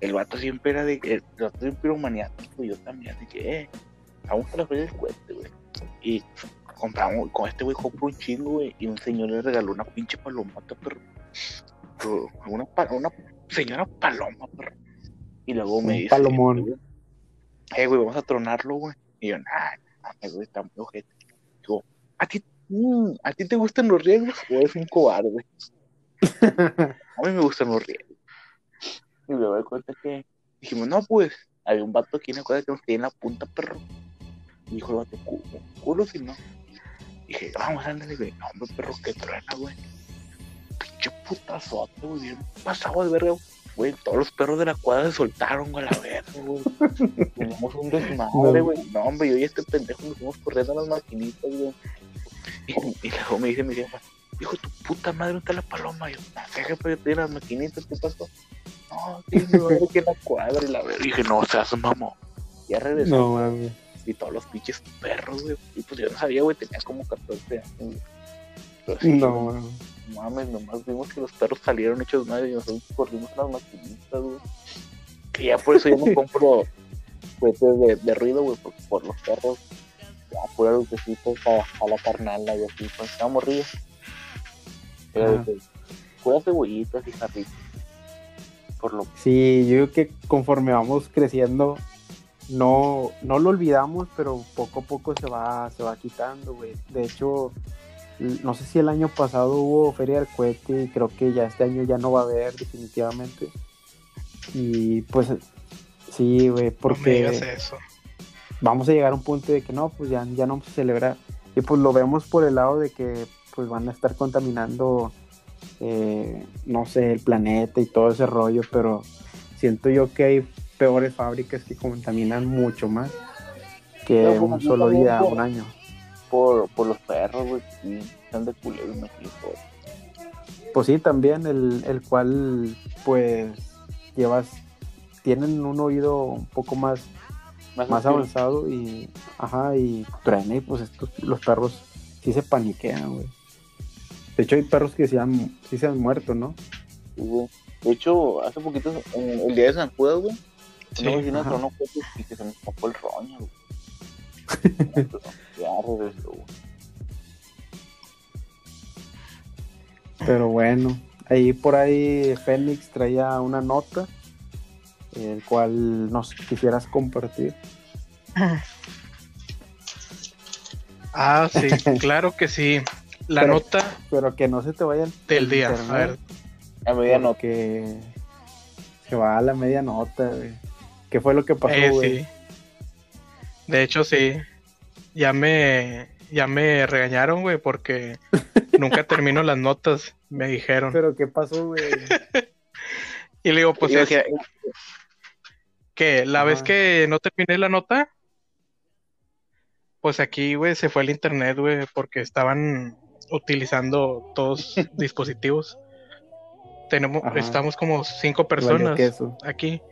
El vato siempre era de que, el vato siempre era maniático, yo también, de que, eh, vamos a la feria del cohete, güey. Y compramos, con este güey compró un chingo, güey, y un señor le regaló una pinche palomota, perro. Pero, Una, una señora paloma, perro. Y luego me Un dice, palomón. güey, eh, güey, vamos a tronarlo, güey. Y yo, nah, nah, güey, está muy ojete. Digo, ¿a ti, mm, ¿a ti te gustan los riesgos o eres un cobarde? A mí me gustan los riesgos. Y me doy cuenta que dijimos, no, pues, había un vato aquí en la cuadra que nos tiene en la punta, perro. Y dijo el vato, culo, culo si no. dije, vamos, ándale, güey. No, hombre, perro, que truena, güey. Pinche putazote, güey. Bien pasado de verga, güey. Todos los perros de la cuadra se soltaron, güey, a la verga, güey. Teníamos un desmadre, güey. No, hombre, yo y este pendejo nos fuimos corriendo a las maquinitas, güey. Y, y luego me dice mi jefa, hijo tu puta madre, ¿dónde está la paloma? Y yo, no sé, yo en las maquinitas, ¿qué pasó? No, tío, me en la cuadra y la verga. Dije, no, seas mamón. Ya regresó No mames. y todos los pinches perros, güey. Y pues yo no sabía, güey, tenía como 14 años. güey. No mames. nomás vimos que los perros salieron hechos madre y nosotros corrimos las maquinitas, güey. Que ya por eso yo no compro cohetes de, de ruido, güey, por, por los perros. Ya pura lucecita a, a la carnala y así, pues estamos ríos. Pero puras cebollitas y jarritos. Por lo Sí, yo creo que conforme vamos creciendo, no, no lo olvidamos, pero poco a poco se va, se va quitando, güey. De hecho, no sé si el año pasado hubo Feria del Cohete y creo que ya este año ya no va a haber definitivamente. Y pues sí, güey, No me porque digas eso. Vamos a llegar a un punto de que no, pues ya, ya no vamos a celebrar. Y pues lo vemos por el lado de que pues van a estar contaminando, eh, no sé, el planeta y todo ese rollo, pero siento yo que hay peores fábricas que contaminan mucho más que No, pues, un yo solo día, pues. un año. Por, por los perros, güey. Están de culeros, me explico. Pues sí, también el, el cual, pues, llevas, tienen un oído un poco más, más avanzado y, ajá, y truena y pues estos, los perros sí se paniquean, güey. De hecho hay perros que sí, han, sí se han muerto, ¿no? Güey. De hecho, hace poquito, en el día de San Judas, güey, Sí, una vecina tronó coches y que se me escapó el roño, güey. Pero bueno, ahí por ahí Fénix traía una nota, el cual nos quisieras compartir. Ah, sí, claro que sí. La Pero- nota Pero que no se te vaya el del el día. A ver, A medianoche. porque se va a la media nota, güey. ¿Qué fue lo que pasó, eh, güey? sí. De hecho, sí. Ya me, ya me regañaron, güey, porque nunca termino las notas, me dijeron. Pero ¿qué pasó, güey? Y le digo, pues es decir, que la vez que no terminé la nota, pues aquí, güey, se fue el internet, güey, porque estaban utilizando todos dispositivos. Tenemos, Ajá. estamos como cinco personas aquí.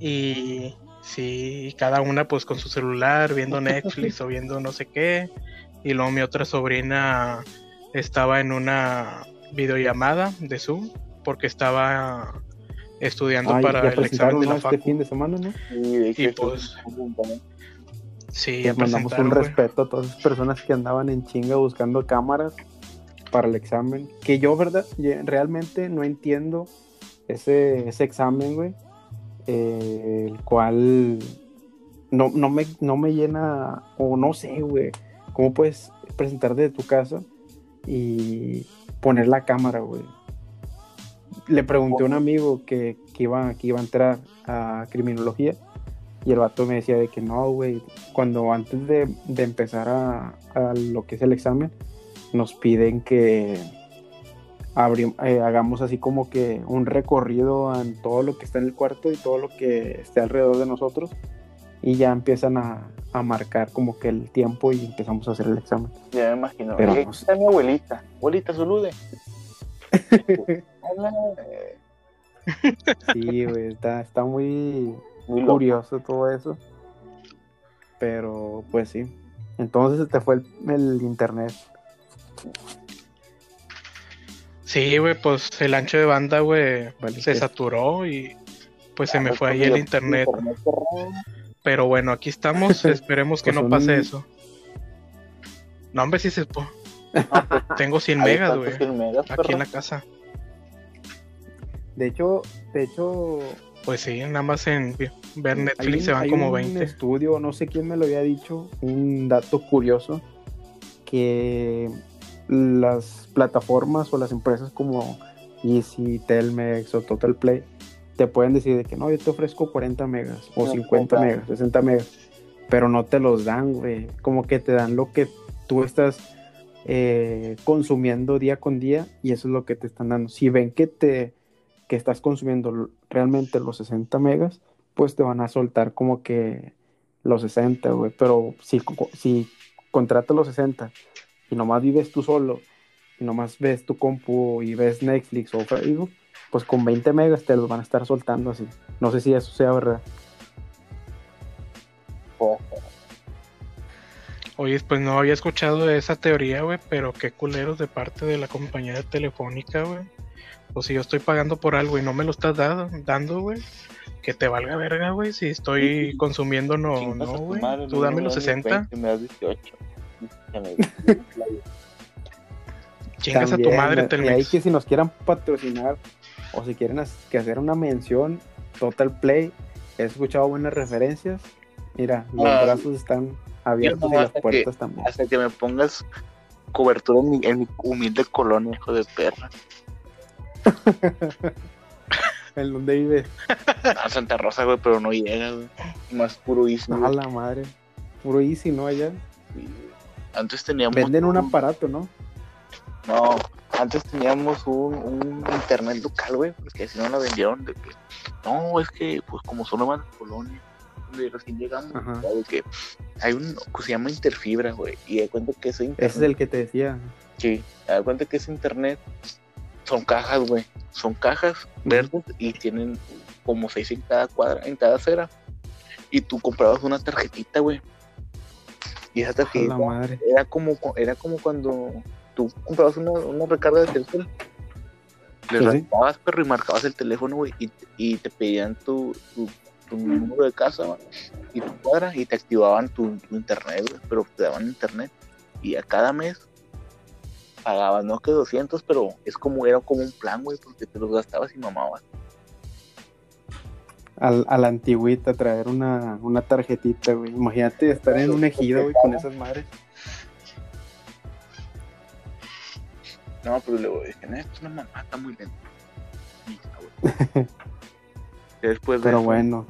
Y sí, cada una pues con su celular, viendo Netflix o viendo no sé qué. Y luego mi otra sobrina estaba en una videollamada de Zoom porque estaba estudiando para el examen de la este fin de semana, ¿no? y de Y pues-. Sí, ya Les mandamos un respeto a todas esas personas que andaban en chinga buscando cámaras para el examen. Que yo, ¿verdad? Realmente no entiendo ese, ese examen, güey. eh, el cual no, no, me, no me llena, o no sé, güey. ¿Cómo puedes presentar desde tu casa y poner la cámara, güey? Le pregunté a un amigo que, que, iba, que iba a entrar a criminología y el vato me decía de que no, güey, cuando antes de, de empezar a, a lo que es el examen, nos piden que eh, hagamos así como que un recorrido en todo lo que está en el cuarto y todo lo que esté alrededor de nosotros y ya empiezan a, a marcar como que el tiempo y empezamos a hacer el examen. Ya me imagino. Pero, está mi abuelita. Abuelita, salude. Sí, güey, está, está muy Muy loco. curioso todo eso. Pero pues sí. Entonces se te fue el, el internet. Sí, güey, pues el ancho de banda, güey, Vale, se saturó y pues se Ah, me pues, fue ahí el internet. Pero bueno, aquí estamos, esperemos que Pues no un- pase eso. No, hombre, sí se... po- Tengo 100 Ahí megas, güey, 100 megas, aquí en la casa. De hecho, de hecho, Pues sí, nada más en ver Netflix un- se van hay como un 20. estudio, no sé quién me lo había dicho, un dato curioso, que las plataformas o las empresas como Easy, Telmex o Total Play te pueden decir de que no, yo te ofrezco 40 megas o No, 50 claro. megas, 60 megas, pero no te los dan, güey. Como que te dan lo que tú estás eh, consumiendo día con día y eso es lo que te están dando. Si ven que te que estás consumiendo realmente los 60 megas, pues te van a soltar como que los 60, güey. Pero si, co- si contratas los 60 y nomás vives tú solo y nomás ves tu compu y ves Netflix o Facebook, pues con 20 megas te los van a estar soltando así. No sé si eso sea verdad. Oye, pues no había escuchado esa teoría, güey, pero qué culeros de parte de la compañía telefónica, güey. O si yo estoy pagando por algo y no me lo estás dado- dando, güey, que te valga verga, güey, si estoy consumiendo no, no, güey. Tú no dame me los das 60, 20, me das 18. Ya me- chingas a tu madre, y ahí Telmex. que si nos quieran patrocinar o si quieren que hacer una mención, Total Play, he escuchado buenas referencias. Mira, los Ah. brazos están abiertos y las que- puertas también. Hasta que me pongas cobertura en mi, en mi humilde colonia, hijo de perra. ¿En dónde vives? Ah, Santa Rosa, güey, pero no llega, güey. Más puro easy, A la madre. Puro easy, ¿no? Allá. Sí. Antes teníamos. Venden un aparato, ¿no? No, antes teníamos un, un internet local, güey, porque si no nos vendieron de que, no, es que, pues como son nuevas colonias, donde recién llegamos, que hay un que se llama interfibra, güey, y de cuenta que ese internet, Ese es el que te decía. sí, de cuenta que ese internet son cajas, güey, son cajas verdes y tienen como seis en cada cuadra, en cada acera, y tú comprabas una tarjetita, güey, y esa tarjetita madre. era como era como cuando tú comprabas una, una recarga de teléfono le Sí, sí. rascabas perro y marcabas el teléfono güey y, y te pedían tu, tu, tu número de casa y tu cuadra y te activaban tu, tu internet güey, pero te daban internet. Y a cada mes pagabas no que 200 pero es como era como un plan güey porque te los gastabas y mamabas Al, a la antigüita traer una, una tarjetita, güey. Imagínate estar en un ejido, güey, con esas madres. no pero luego dije no esto es una mamá está muy lento después de Pero eso, bueno.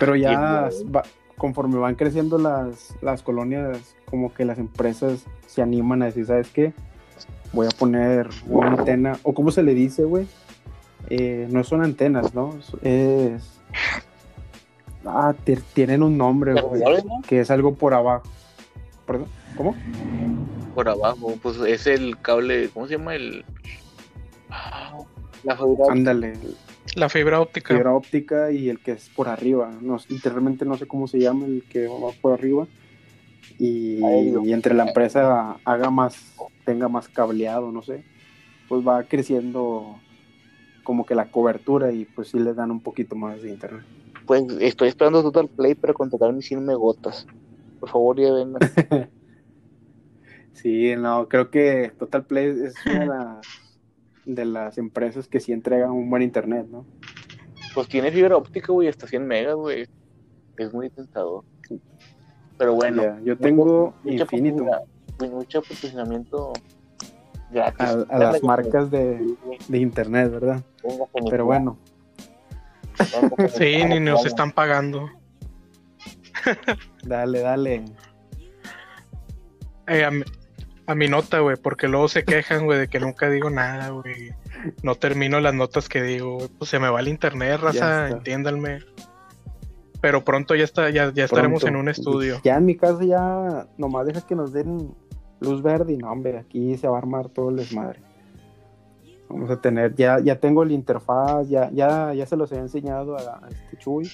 Pero ya va- conforme van creciendo las, las colonias, como que las empresas se animan a decir, ¿sabes qué? Voy a poner una antena, o cómo se le dice, güey. Eh, no son antenas, ¿no? Es... Ah, ti- tienen un nombre, güey. Que es algo por abajo. Perdón, ¿Cómo? por abajo, pues es el cable, ¿cómo se llama? El. Ah, la fibra. Ándale, La fibra óptica. fibra óptica y el que es por arriba. No, literalmente no sé cómo se llama el que va por arriba. Y, entre la empresa haga más, tenga más cableado, no sé, pues va creciendo como que la cobertura y pues sí le dan un poquito más de internet. Pues estoy esperando Total Play para contratar mis 100 megotas. Por favor, ya vengan. Sí, no, creo que Total Play es una de las, de las empresas que sí entregan un buen internet, ¿no? Pues tiene fibra óptica, güey, hasta 100 megas, güey. Es muy tentador. Pero bueno, Ya, yo tengo mucha infinito mucho gratis. a, a las marcas de, de internet, ¿verdad? Pero bueno, Sí, ni nos están pagando. dale, dale. Eh, a, mi, a mi nota, güey, porque luego se quejan, güey, de que nunca digo nada, güey. No termino las notas que digo. Pues se me va el internet, raza, entiéndanme. Pero pronto ya está, ya, ya estaremos en un estudio. Ya en mi casa ya nomás deja que nos den luz verde y no, hombre, aquí se va a armar todo el desmadre. Vamos a tener, ya, ya tengo el interfaz, ya, ya, ya se los he enseñado a, a este Chuy.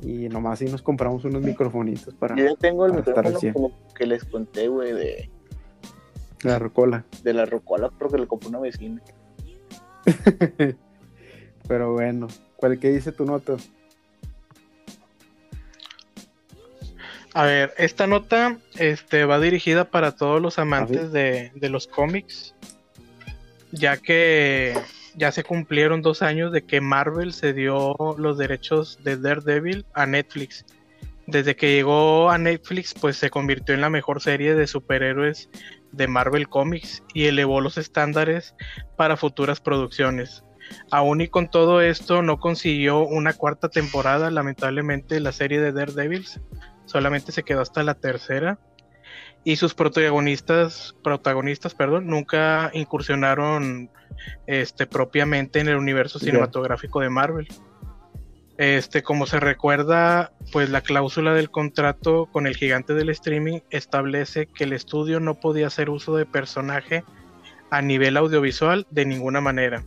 Y nomás si nos compramos unos microfonitos para Yo ya tengo el micrófono 100. que, le- que les conté, güey, de, la rocola. de la rocola, porque le compré una vecina. Pero bueno, ¿cuál que dice tu nota? A ver, esta nota este, va dirigida para todos los ¿Ah, amantes de, de los cómics, ya que ya se cumplieron dos años de que Marvel se dio los derechos de Daredevil a Netflix. Desde que llegó a Netflix, pues se convirtió en la mejor serie de superhéroes de Marvel Comics y elevó los estándares para futuras producciones. Aún y con todo esto, no consiguió una cuarta temporada, lamentablemente, la serie de Daredevils solamente se quedó hasta la tercera. Y sus protagonistas protagonistas perdón nunca incursionaron este propiamente en el universo cinematográfico de Marvel. Este como se recuerda pues la cláusula del contrato con el gigante del streaming establece que el estudio no podía hacer uso de personaje a nivel audiovisual de ninguna manera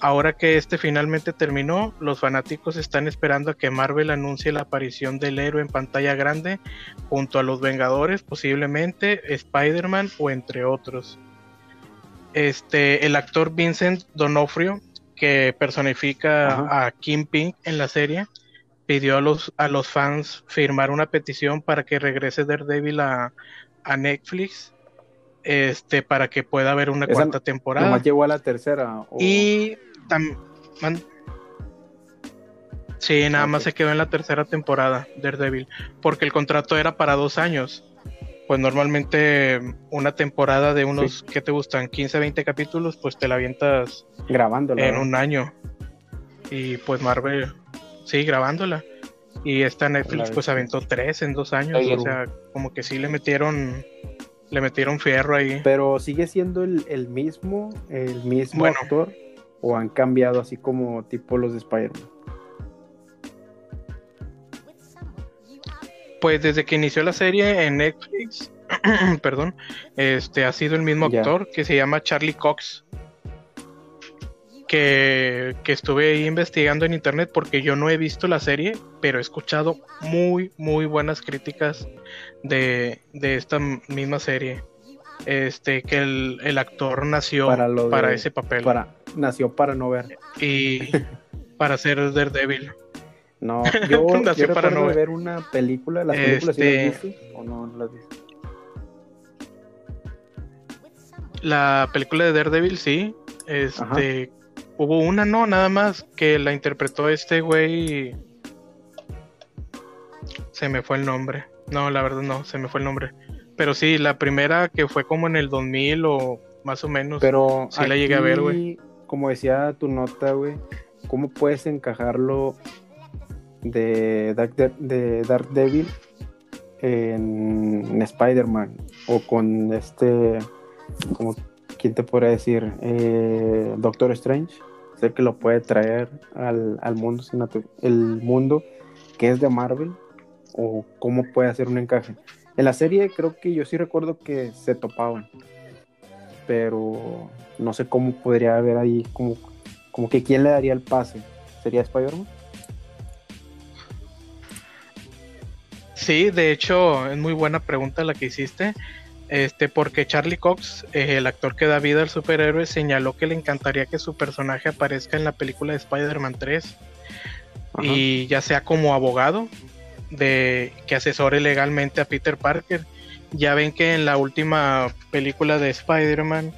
Ahora que este finalmente terminó, los fanáticos están esperando a que Marvel anuncie la aparición del héroe en pantalla grande junto a los Vengadores, posiblemente Spider-Man o entre otros. Este, el actor Vincent Donofrio, que personifica Ajá. a Kingpin en la serie, pidió a los, a los fans firmar una petición para que regrese Daredevil a, a Netflix, este, para que pueda haber una Esa cuarta temporada. Nomás llegó a la tercera. o- Y tam- man- Sí, nada más se quedó en la tercera temporada, Daredevil, porque el contrato era para dos años. Pues normalmente una temporada de unos, ¿qué te gustan? 15, 20 capítulos, pues te la avientas grabándola. en ¿no? un año. Y pues Marvel, sí, grabándola. Y esta Netflix pues aventó tres en dos años. O sea, como que sí le metieron Le metieron fierro ahí. Pero sigue siendo el, el mismo, el mismo Bueno. actor, o han cambiado así como tipo los de Spider-Man. Pues desde que inició la serie en Netflix, perdón, este ha sido el mismo actor que se llama Charlie Cox. Que, que estuve ahí investigando en internet porque yo no he visto la serie, pero he escuchado muy, muy buenas críticas de, de esta misma serie. Este, que el, el actor nació Para para, de- ese papel Para, nació para no ver. y para ser Daredevil. No, yo, yo Nació para recuerdo no ver. ver una película, las películas sí las Este- viste o no las viste. La película de Daredevil, sí. Este, hubo una, no, nada más, que la interpretó este güey. Se me fue el nombre. No, la verdad no, se me fue el nombre. Pero sí, la primera que fue como en el 2000 o más o menos. Pero sí la llegué a ver, güey. Como decía tu nota, güey, ¿cómo puedes encajarlo de Dark, de, de Daredevil en, Spider-Man? O con este, como, ¿quién te podría decir? Eh, Doctor Strange. Sé que lo puede traer al, al mundo, el mundo que es de Marvel. O cómo puede hacer un encaje. En la serie creo que yo sí recuerdo que se topaban pero no sé cómo podría haber ahí, como, como que quién le daría el pase. ¿Sería Spider-Man? Sí, de hecho, es muy buena pregunta la que hiciste. Este, porque Charlie Cox, eh, el actor que da vida al superhéroe, señaló que le encantaría que su personaje aparezca en la película de Spider-Man 3 Ajá. y ya sea como abogado de que asesore legalmente a Peter Parker. Ya ven que en la última película de Spider-Man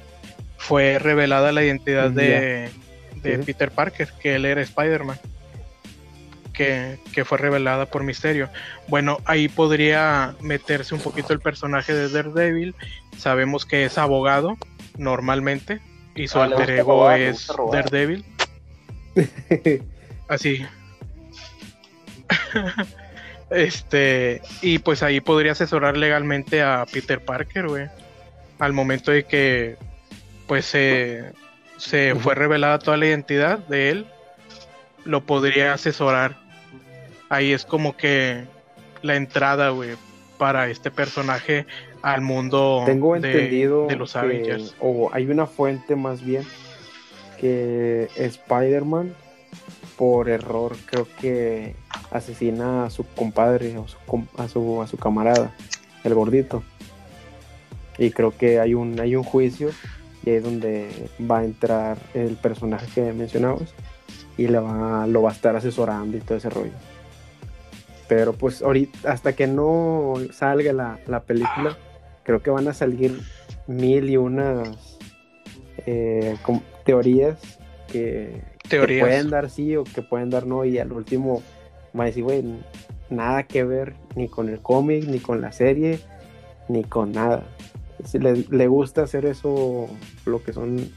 fue revelada la identidad de, de Sí. Peter Parker, que él era Spider-Man, que, que fue revelada por Misterio. Bueno, ahí podría meterse un poquito el personaje de Daredevil. Sabemos que es abogado normalmente y su Ah, alter ego robar, es. Daredevil. Así. este, y pues ahí podría asesorar legalmente a Peter Parker, güey. Al momento de que, pues, se, se fue revelada toda la identidad de él, lo podría asesorar. Ahí es como que la entrada, güey, para este personaje al mundo Tengo de, entendido de los que- Avengers. o hay una fuente más bien que Spider-Man por error creo que asesina a su compadre o su a su a su camarada, el gordito. Y creo que hay un hay un juicio y ahí es donde va a entrar el personaje que mencionabas y le va, lo va a estar asesorando y todo ese rollo. Pero pues ahorita, hasta que no salga la, la película, creo que van a salir mil y unas eh, teorías que, que Teorías. pueden dar sí o que pueden dar no y al último va a decir, güey, nada que ver ni con el cómic, ni con la serie, ni con nada. Si le, le gusta hacer eso, lo que son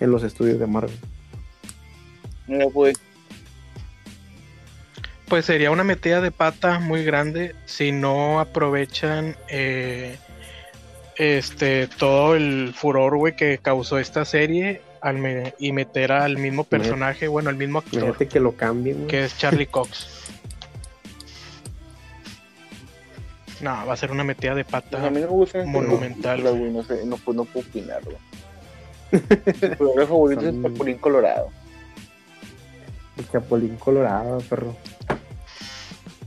en los estudios de Marvel. No, pues. Pues sería una metida de pata muy grande si no aprovechan eh, este todo el furor güey que causó esta serie al me- y meter al mismo personaje, bueno, al mismo actor Imagínate que lo cambien. güey. que es Charlie Cox. No, va a ser una metida de Pues pata. a mí no me gustan estas Monumental. películas, güey, no sé, no, pues no puedo opinar, güey. Mi programa favorito es Chapulín Colorado. El Chapulín Colorado, perro.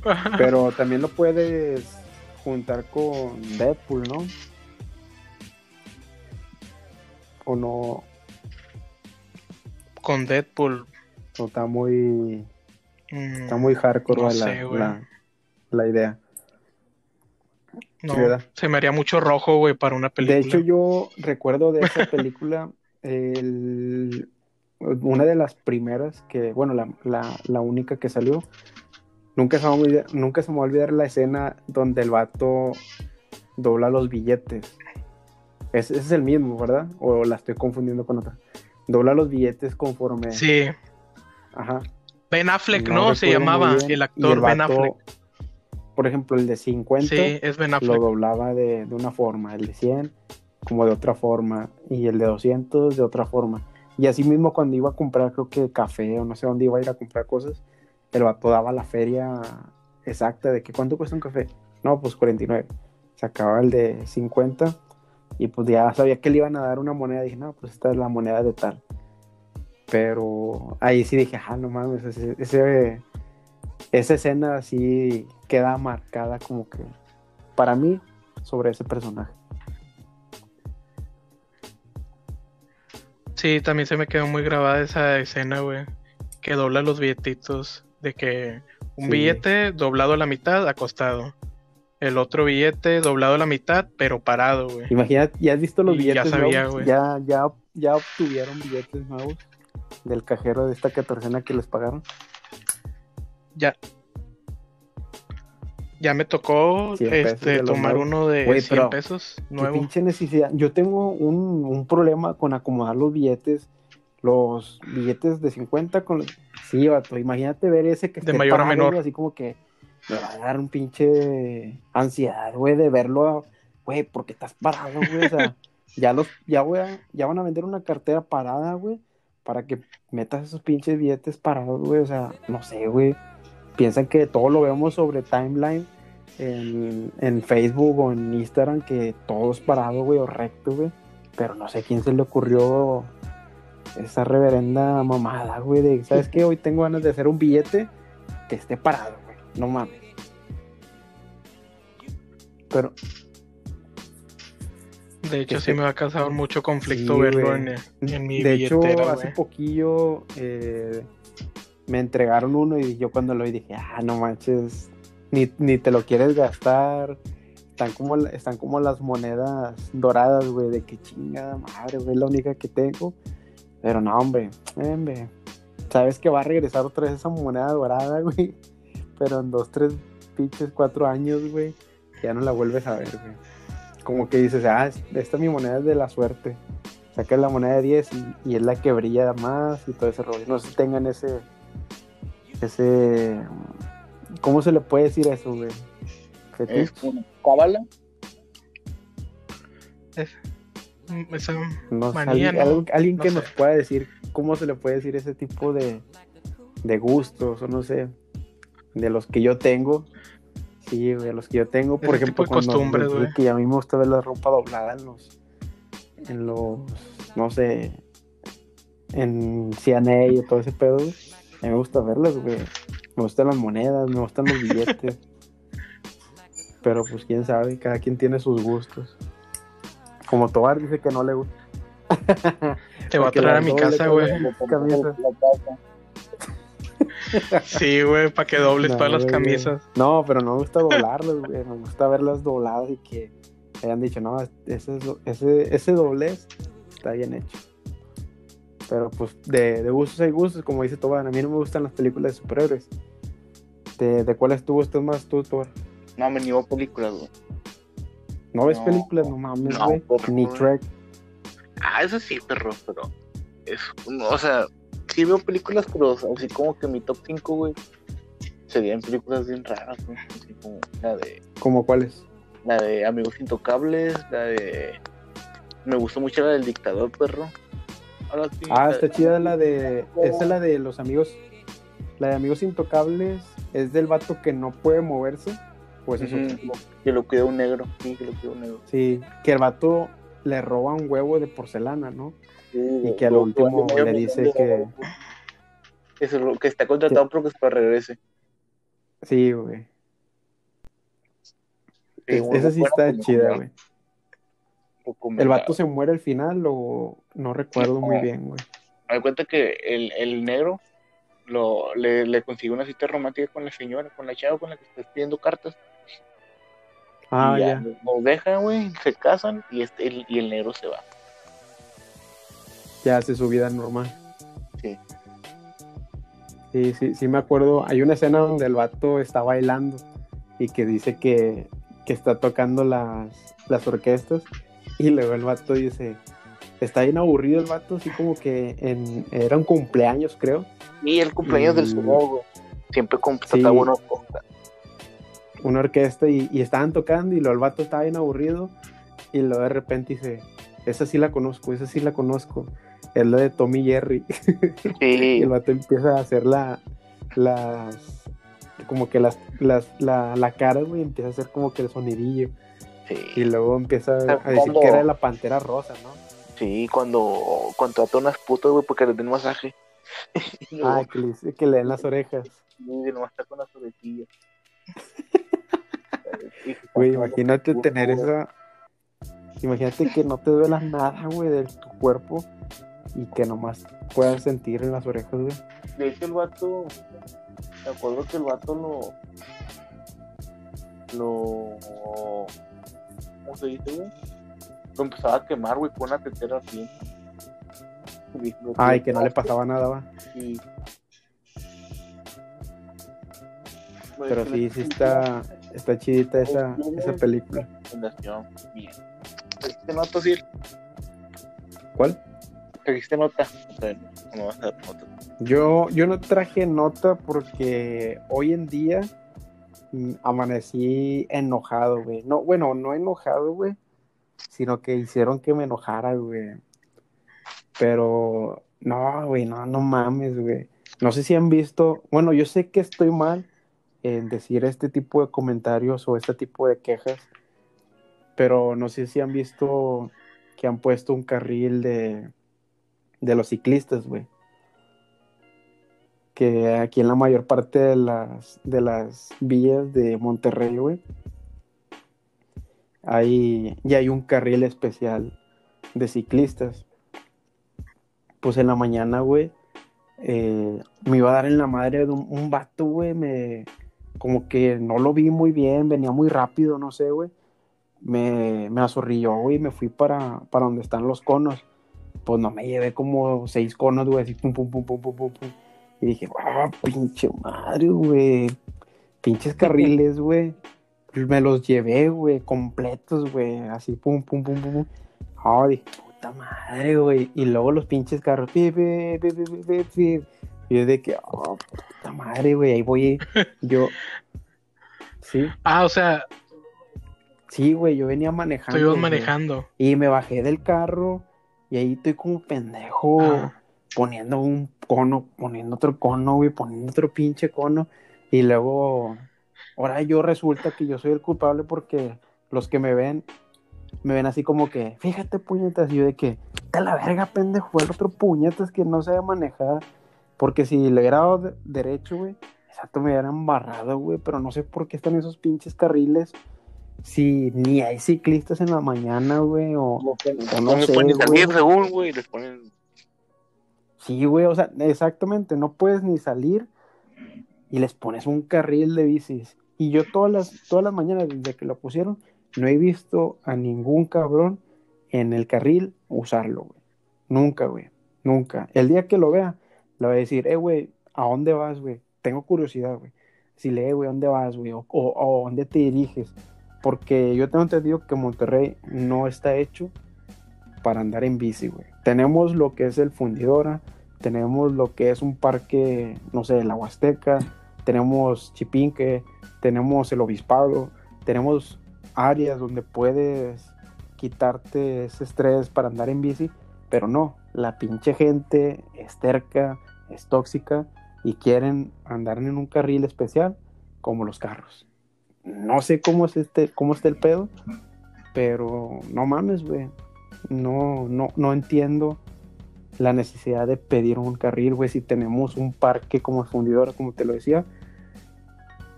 Pero también lo puedes juntar con Deadpool, ¿no? O no, Con Deadpool. o está muy, mm, está muy hardcore No la, sé, la, la idea. No, sí, ¿verdad? se me haría mucho rojo, güey, para una película. De hecho, yo recuerdo de esa película el- una de las primeras que, bueno, la, la- la única que salió. Nunca se, me va a olvidar, nunca se me va a olvidar la escena donde el vato dobla los billetes. Es- ese es el mismo, ¿verdad? O la estoy confundiendo con otra. Dobla los billetes conforme. Sí, Ajá. Ben Affleck, No ¿no? Se llamaba bien. el Y actor Ben vato- Affleck. Por ejemplo, el de 50 Sí, es Ben lo doblaba de, de una forma, el de 100 como de otra forma y el de 200 de otra forma. Y así mismo cuando iba a comprar, creo que café o no sé dónde iba a ir a comprar cosas, el vato daba la feria exacta de que cuánto cuesta un café. No, pues 49. Sacaba el de 50 y pues ya sabía que le iban a dar una moneda. Dije, no, pues esta es la moneda de tal. Pero ahí sí dije, ah, no mames, ese, ese- esa escena así queda marcada como que para mí sobre ese personaje. Sí, también se me quedó muy grabada esa escena, güey. Que dobla los billetitos. De que un Sí. billete doblado a la mitad, acostado. El otro billete doblado a la mitad, pero parado, güey. Imagínate, ¿ya has visto los Y ya billetes sabía, nuevos? güey. Ya, ya, ya obtuvieron billetes nuevos del cajero de esta catorcena que les pagaron. Ya. Ya me tocó 100 pesos este, tomar nuevos. uno de Güey, 100 pero, pesos Qué nuevo. pinche necesidad. Yo tengo un, un problema con acomodar los billetes. Los billetes de 50 con los... Sí, vato, imagínate ver ese que De esté mayor a menor. Así como que me va a dar un pinche ansiedad, güey, de verlo. Güey, porque estás parado, güey. O sea, ya, los, ya, voy a- ya van a vender una cartera parada, güey, para que metas esos pinches billetes parados, güey. O sea, no sé, güey. Piensan que todo lo vemos sobre timeline en, en Facebook o en Instagram, que todo es parado, güey, o recto, güey. Pero no sé quién se le ocurrió esa reverenda mamada, güey, de, ¿sabes qué? Hoy tengo ganas de hacer un billete que esté parado, güey. No mames. Pero, De hecho, sí me va a causar mucho conflicto Sí, verlo en, en mi de hecho, billetera, hace poquillo eh, me entregaron uno y yo cuando lo vi dije, ah, no manches, ni, ni te lo quieres gastar. Están como, están como las monedas doradas, güey, de que chingada madre, güey, es la única que tengo. Pero no, hombre, hombre, sabes que va a regresar otra vez esa moneda dorada, güey. Pero en dos, tres, pinches, cuatro años, güey, ya no la vuelves a ver, güey. Como que dices, ah, es- esta es mi moneda de la suerte. Sacas la moneda de 10 y, y es la que brilla más y todo ese rollo. No si tengan ese. Ese. ¿Cómo se le puede decir eso, güey? ¿Fetiche? Es una cábala. Mm, Esa No sé, manía, alguien, ¿no? alguien No que sé. nos pueda decir cómo se le puede decir ese tipo de, de gustos o no sé, de los que yo tengo. Sí, güey, los que yo tengo, por Ese ejemplo, dije güey. que a mí me gusta ver la ropa doblada en los, en los, no sé, en CNA y todo ese pedo, güey. A mí me gusta verlas, güey. Me gustan las monedas, me gustan los billetes. Pero pues quién sabe, cada quien tiene sus gustos. Como Tobar dice que no le gusta. te va a traer a mi casa, güey. Sí, güey, para que dobles No, todas las camisas. No, pero no me gusta doblarlas, güey. Me gusta verlas dobladas y que hayan dicho, no, ese, ese, ese doblez está bien hecho. Pero pues de, de gustos hay gustos, como dice Toban. A mí no me gustan las películas de superhéroes. ¿De, de cuáles tú gustas más tú, Tobar? No, me niego películas, güey. ¿No ves No. películas? No mames, No, güey. por Ni. Trek. Ah, eso sí, perro, pero. Es, no, o sea, sí veo películas, pero así como que mi top 5, güey, serían películas bien raras, güey. Así como la de, ¿Cómo cuáles? la de Amigos Intocables, la de. Me gustó mucho la del dictador, perro. Ah, está chida la de. Esa es la de los amigos. La de amigos intocables es del vato que no puede moverse. Pues eso. Que lo cuida un negro, sí, que lo cuida un negro. Sí, que el vato le roba un huevo de porcelana, ¿no? Sí, Y que al último le dice que- Que, está contratado pero que se lo regrese. Sí, güey. Es- esa sí está chida, güey. ¿El vato se muere al final o no recuerdo muy bien, güey? Me doy cuenta que el, el negro lo, le, le consiguió una cita romántica con la señora, con la chava con la que está escribiendo cartas. Ah, y ya. Nos dejan, güey, se casan y, este, el, y el negro se va. Ya hace su vida normal. Sí. Sí, sí, sí me acuerdo. Hay una escena donde el vato está bailando y que dice que, que está tocando las, las orquestas y luego el vato dice, está bien aburrido el vato, así como que en, era un cumpleaños, creo. Y el cumpleaños del Mm. güey. Siempre Sí. cosas. una orquesta y, y estaban tocando y lo el vato estaba bien aburrido y luego de repente dice, esa sí la conozco, esa sí la conozco. Es la de Tommy Jerry. y el vato empieza a hacer la, las, como que las, las, la, la cara, güey, empieza a hacer como que el sonidillo. Y sí, luego empieza a decir Cuando- que era la pantera rosa, ¿no? sí, cuando contrató unas putas, güey, porque les den masaje. Luego, Ah, que le, que le den las orejas. güey, nomás está con las está Güey, imagínate tener esa. Imagínate que no te duela nada, güey, de tu cuerpo y que nomás puedas sentir en las orejas, güey. De hecho, el vato, me acuerdo que el vato lo. Lo. ¿Cómo se dice, güey? Lo empezaba a quemar, güey, con una tetera así. Ay, que no le pasaba nada, va. Sí. Pero sí, sí está, está chidita esa, esa película. Fundación, bien. ¿Trajiste nota, sí? ¿Cuál? ¿Trajiste nota? O sea, no vas a dar nota. Yo, yo no traje nota porque hoy en día amanecí enojado, güey. No, bueno, no enojado, güey, sino que hicieron que me enojara, güey. Pero, no, güey, no, no mames, güey. No sé si han visto, bueno, yo sé que estoy mal en decir este tipo de comentarios o este tipo de quejas, pero no sé si han visto que han puesto un carril de, de los ciclistas, güey que aquí en la mayor parte de las, de las vías de Monterrey, güey, hay, ya hay un carril especial de ciclistas. Pues en la mañana, güey, eh, me iba a dar en la madre de un, un vato, güey, me, como que no lo vi muy bien, venía muy rápido, no sé, güey. Me, me azorrilló, güey, me fui para, para donde están los conos. Pues no me llevé como seis conos, güey, así pum, pum, pum, pum, pum, pum, pum. Y dije, ah, pinche madre, güey. Pinches carriles, güey. Me los llevé, güey, completos, güey. Así, pum, pum, pum, pum. Ah, dije, puta madre, güey. Y luego los pinches carros, pi, pi, pi. Y yo de que, oh, puta madre, güey. Ahí voy yo. Sí, Ah, o sea, sí, güey. Yo venía manejando. güey. manejando. Y me bajé del carro. Y ahí estoy como pendejo. Ah. Poniendo un cono, poniendo otro cono, güey, poniendo otro pinche cono. Y luego, ahora yo resulta que yo soy el culpable porque los que me ven, me ven así como que, fíjate, puñetas, y yo de que, te la verga, pendejo, el otro puñetas que no sabe manejar. Porque si le hubiera dado de- derecho, güey, exacto, me hubieran embarrado, güey, pero no sé por qué están esos pinches carriles. Si ni hay ciclistas en la mañana, güey, o, que O no, no sé, según, güey, les ponen. Sí, güey, o sea, exactamente, no puedes ni salir y les pones un carril de bicis. Y yo todas las, todas las mañanas desde que lo pusieron, no he visto a ningún cabrón en el carril usarlo, güey. Nunca, güey, nunca. El día que lo vea, le voy a decir, eh, güey, ¿a dónde vas, güey? Tengo curiosidad, güey. Si le, güey, ¿a dónde vas, güey? O, o, o ¿a dónde te diriges? Porque yo tengo entendido que Monterrey no está hecho para andar en bici, güey. Tenemos lo que es el Fundidora, tenemos lo que es un parque, no sé, la Huasteca, tenemos Chipinque, tenemos el Obispado, tenemos áreas donde puedes quitarte ese estrés para andar en bici, pero no, la pinche gente es terca, es tóxica y quieren andar en un carril especial como los carros. No sé cómo es este, cómo está el pedo, pero no mames, güey. No, no, no entiendo la necesidad de pedir un carril, güey, si tenemos un parque como fundidora, como te lo decía,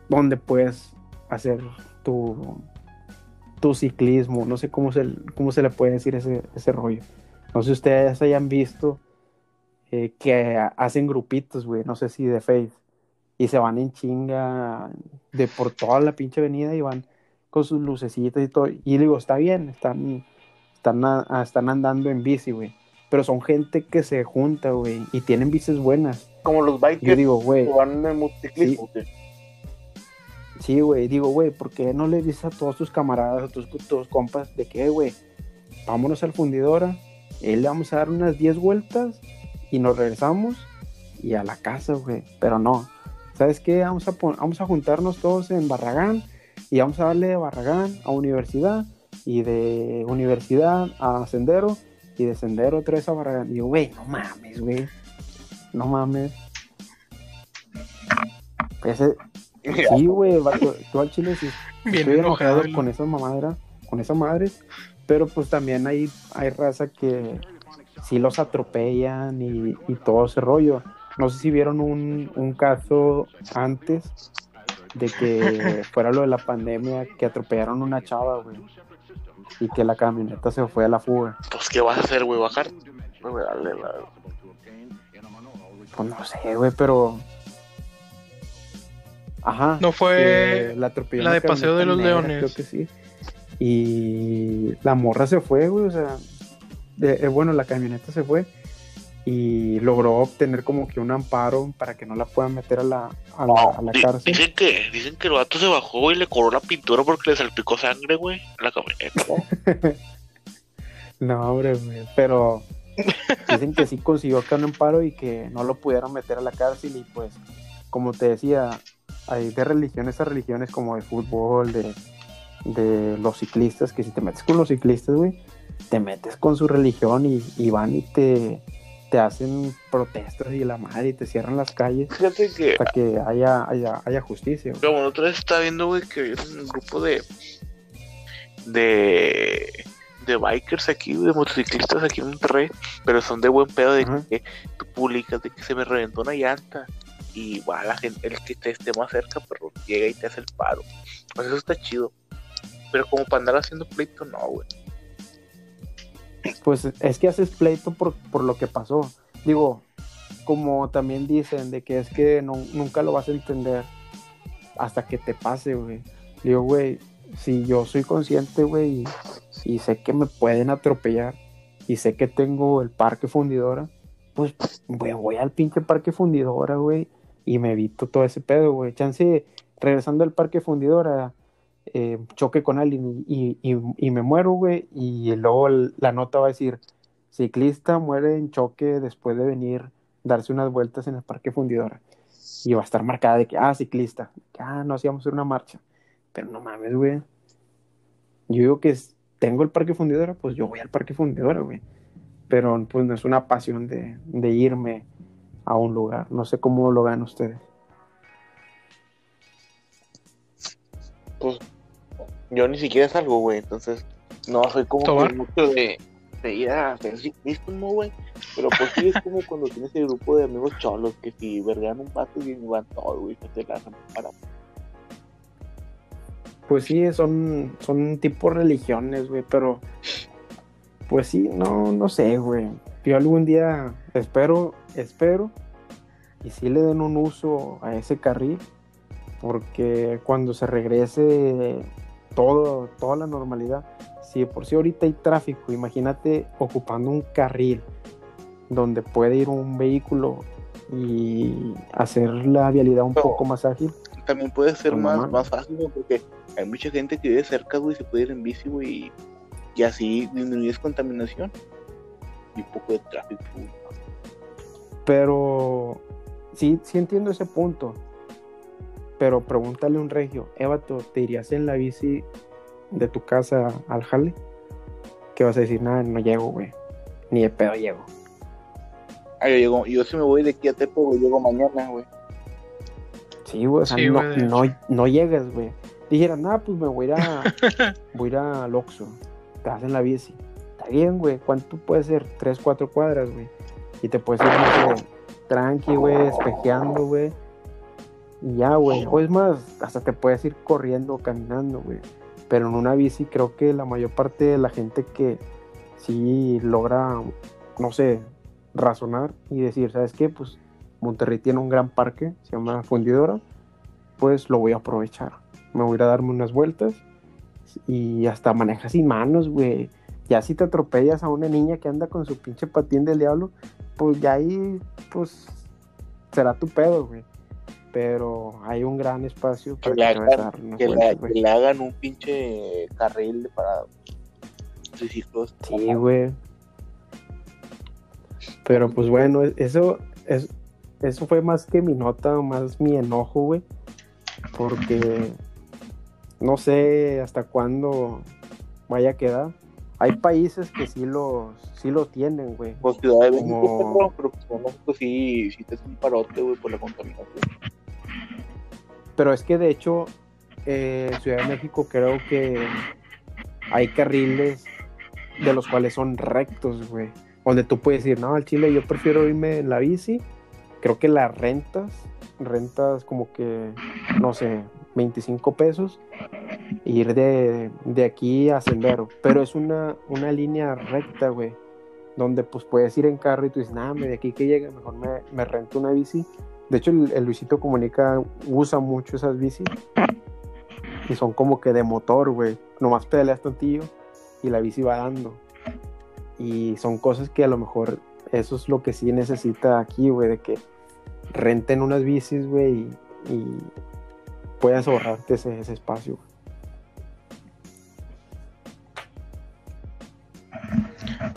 donde puedes hacer tu, tu ciclismo, no sé cómo se, cómo se le puede decir ese, ese rollo. No sé si ustedes hayan visto eh, que hacen grupitos, güey, no sé si de Faith, y se van en chinga de por toda la pinche avenida y van con sus lucecitas y todo. Y digo, está bien, están, están, están andando en bici, güey. Pero son gente que se junta, güey, y tienen bicis buenas. Como los Yo bikers digo, güey, que van en motociclismo. sí, güey, digo, güey, ¿por qué no le dices a todos tus camaradas, a tus, tus compas, de que, güey, vámonos al fundidora, él le vamos a dar unas 10 vueltas y nos regresamos y a la casa, güey. Pero no, ¿sabes qué? Vamos a, vamos a juntarnos todos en Barragán y vamos a darle de Barragán a universidad y de universidad a Sendero y de Sendero otra vez a Barragán. Y yo, güey, no mames, güey. No mames. Ese, sí, güey, tú al chile sí. Bien estoy enojado. enojado con esa mamadera, con esa madre, pero pues también hay, hay raza que sí los atropellan y, y todo ese rollo. No sé si vieron un, un caso antes de que fuera lo de la pandemia, que atropellaron una chava, güey, y que la camioneta se fue a la fuga. Pues, ¿qué vas a hacer, güey? ¿Bajar? No, güey, dale, la... Pues no sé, güey, pero... Ajá. No fue la, de Paseo de los negra, Leones. Creo que sí. Y la morra se fue, güey, o sea, de- eh, bueno, la camioneta se fue y logró obtener como que un amparo para que no la puedan meter a la, a la, a la Di- cárcel. Dicen que, dicen que el vato se bajó y le cobró la pintura porque le salpicó sangre, güey, a la camioneta. No, hombre, güey, pero dicen que sí consiguió acá un amparo y que no lo pudieron meter a la cárcel y pues, como te decía, hay de religiones a religiones como de fútbol, de, de los ciclistas, que si te metes con los ciclistas, güey, te metes con su religión y, y van y te, te hacen protestas y la madre y te cierran las calles Fíjate que, para que haya, haya, haya justicia. como la otra vez estaba viendo, güey, que hay un grupo de. de. de bikers aquí, de motociclistas aquí en Monterrey, pero son de buen pedo de que tú publicas de que se me reventó una llanta y va la gente, el que te esté más cerca, pero llega y te hace el paro. Pues eso está chido. Pero como para andar haciendo pleito, no, güey. Pues es que haces pleito por, por lo que pasó. Digo, como también dicen, de que es que nunca lo vas a entender hasta que te pase, güey. Digo, güey, si yo soy consciente, güey, y, y sé que me pueden atropellar y sé que tengo el parque fundidora, pues güey, voy al pinche parque fundidora, güey, y me evito todo ese pedo, güey. Chance, regresando al parque fundidora, eh, choque con alguien y, y- me muero, güey, y luego la nota va a decir, ciclista muere en choque después de venir darse unas vueltas en el parque fundidora. Y va a estar marcada de que, ah, ciclista, ah, no hacíamos una marcha. Pero no mames, güey. Yo digo que tengo el parque fundidora, pues yo voy al parque fundidora, güey. Pero pues no es una pasión de, de irme a un lugar. No sé cómo lo vean ustedes. Pues yo ni siquiera salgo, güey, entonces no soy como que mucho de, de ir a hacer ciclismo, güey, pero pues sí es como cuando tienes el grupo de amigos cholos que si vergan un pato y van todos, güey, se te lanzan para Pues sí, son, son tipo religiones, güey, pero pues sí, no, no sé, güey. Yo algún día espero, espero, y sí le den un uso a ese carril, porque cuando se regrese todo, toda la normalidad, si de por sí ahorita hay tráfico, imagínate ocupando un carril donde puede ir un vehículo y hacer la vialidad un poco más ágil. También puede ser más, más fácil, porque hay mucha gente que vive cerca, güey, se puede ir en bici, güey, y, y así disminuyes contaminación y un poco de tráfico. Pero sí, sí entiendo ese punto. Pero pregúntale a un regio, Evato, ¿te irías en la bici de tu casa al jale? ¿Qué vas a decir? Nada, no llego, güey. Ni de pedo llego. Ah, yo, llego, yo si me voy de aquí a Tepo, güey, llego mañana, güey. Sí, güey, o sea, Sí, no, güey, no, no llegas, güey. Dijeras, nada, pues me voy a ir a, voy a ir al Oxxo. Te vas en la bici. Está bien, güey. ¿Cuánto puede ser? Tres, cuatro cuadras, güey. Y te puedes ir sé, tranqui, güey, espejeando, güey. Y ya, güey. O es más, hasta te puedes ir corriendo o caminando, güey. Pero en una bici creo que la mayor parte de la gente que sí logra, no sé, razonar y decir, ¿sabes qué? Pues Monterrey tiene un gran parque, se llama Fundidora, pues lo voy a aprovechar. Me voy a ir a darme unas vueltas y hasta manejas sin manos, güey. Ya si te atropellas a una niña que anda con su pinche patín del diablo, pues ya ahí, pues, será tu pedo, güey. Pero hay un gran espacio Que para le que vayas a hagan, que le, vueltas, que le hagan un pinche carril para triciclos. Sí, güey. Pero pues bueno, eso, es, eso fue más que mi nota, más mi enojo, güey. Porque no sé hasta cuándo vaya a quedar. Hay países que sí los, sí lo tienen, güey. Pues Ciudad de México, Como- pero pues de México sí, sí te hace un parote, güey, por la contaminación. Pero es que de hecho, eh, Ciudad de México creo que hay carriles de los cuales son rectos, güey. Donde tú puedes decir, no, al Chile yo prefiero irme en la bici. Creo que las rentas, rentas como que, no sé, 25 pesos. Ir de, de aquí a Sendero. Pero es una, una línea recta, güey. Donde pues puedes ir en carro y tú dices, nada, de aquí que llega, mejor me, me rento una bici. De hecho, el, el Luisito Comunica usa mucho esas bicis. Y son como que de motor, güey. Nomás pedaleas tantillo y la bici va dando. Y son cosas que a lo mejor eso es lo que sí necesita aquí, güey, de que renten unas bicis, güey, y, y puedas ahorrarte ese, ese espacio. güey.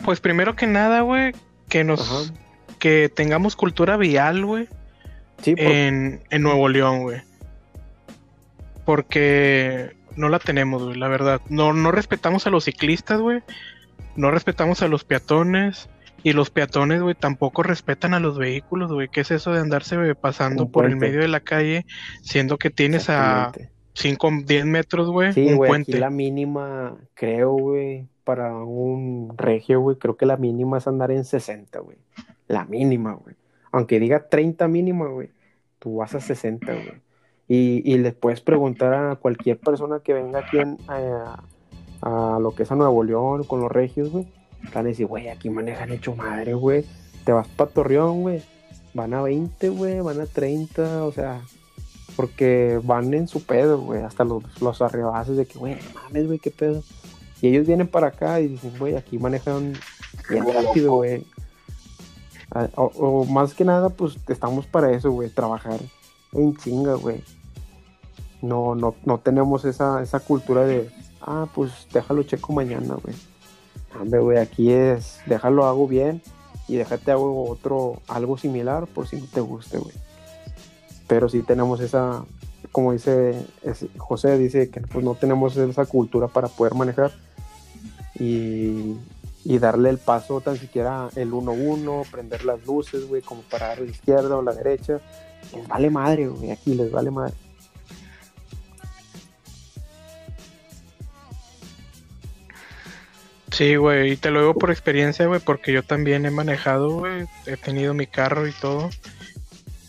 Pues primero que nada, güey, que nos Ajá. que tengamos cultura vial, güey, Sí, por- en, en Nuevo León, güey. Porque no la tenemos, güey, la verdad. No, no respetamos a los ciclistas, güey. No respetamos a los peatones. Y los peatones, güey, tampoco respetan a los vehículos, güey. ¿Qué es eso de andarse güey, pasando por el medio de la calle, siendo que tienes a exactamente. 5 10 metros, güey, Sí, un puente? aquí la mínima, creo, güey, para un regio, güey, creo que la mínima es andar en 60, güey. La mínima, güey. Aunque diga 30 mínima, güey, tú vas a 60, güey. Y, y le puedes preguntar a cualquier persona que venga aquí en- a, a lo que es a Nuevo León con los regios, güey. Van a decir, güey, aquí manejan hecho madre, güey. Te vas para Torreón, güey. Van a 20, güey, van a 30, o sea, porque van en su pedo, güey, hasta los, los arrebases de que, güey, mames, güey, qué pedo. Y ellos vienen para acá y dicen, güey, aquí manejan bien rápido, güey. Ah, O, más que nada, pues estamos para eso, güey, trabajar en chinga, güey. No, no, no tenemos esa, esa cultura de, ah, pues déjalo checo mañana, güey. Hombre, güey, aquí es, déjalo hago bien y déjate hago otro, algo similar por si no te guste, güey. Pero sí tenemos esa, como dice José, dice que pues no tenemos esa cultura para poder manejar y, y darle el paso tan siquiera el 1-1, prender las luces, güey, como para la izquierda o la derecha. Les vale madre, güey, aquí les vale madre. Sí, güey, y te lo digo por experiencia, güey, porque yo también he manejado, güey, he tenido mi carro y todo.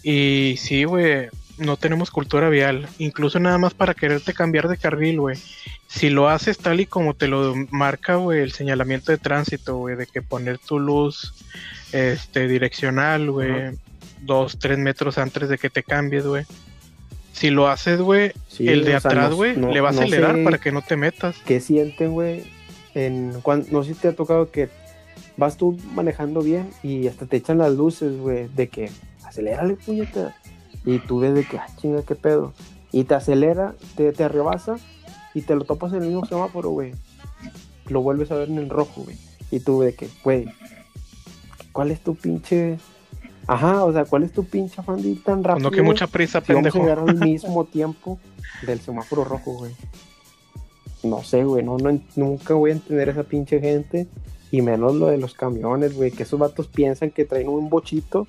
Y sí, güey, no tenemos cultura vial, incluso nada más para quererte cambiar de carril, güey. Si lo haces tal y como te lo marca, güey, el señalamiento de tránsito, güey, de que poner tu luz este direccional, güey, dos, tres metros antes de que te cambies, güey. Si lo haces, güey, Sí, el de atrás, güey, no- le va a no acelerar sé para que no te metas. ¿Qué sienten, güey? No sé si te ha tocado que vas tú manejando bien y hasta te echan las luces, güey, de que acelérale, puñeta. Y tú ves de que, ah, chinga, qué pedo. Y te acelera, te, te rebasa y te lo topas en el mismo semáforo, güey. Lo vuelves a ver en el rojo, güey. Y tú de que, güey, ¿cuál es tu pinche... Ajá, o sea, ¿cuál es tu pinche afán de ir tan rápido? No que mucha prisa, si vamos a pendejo. llegar al mismo tiempo del semáforo rojo, güey. No sé, güey, no, no, nunca voy a entender esa pinche gente. Y menos lo de los camiones, güey, que esos vatos piensan que traen un bochito.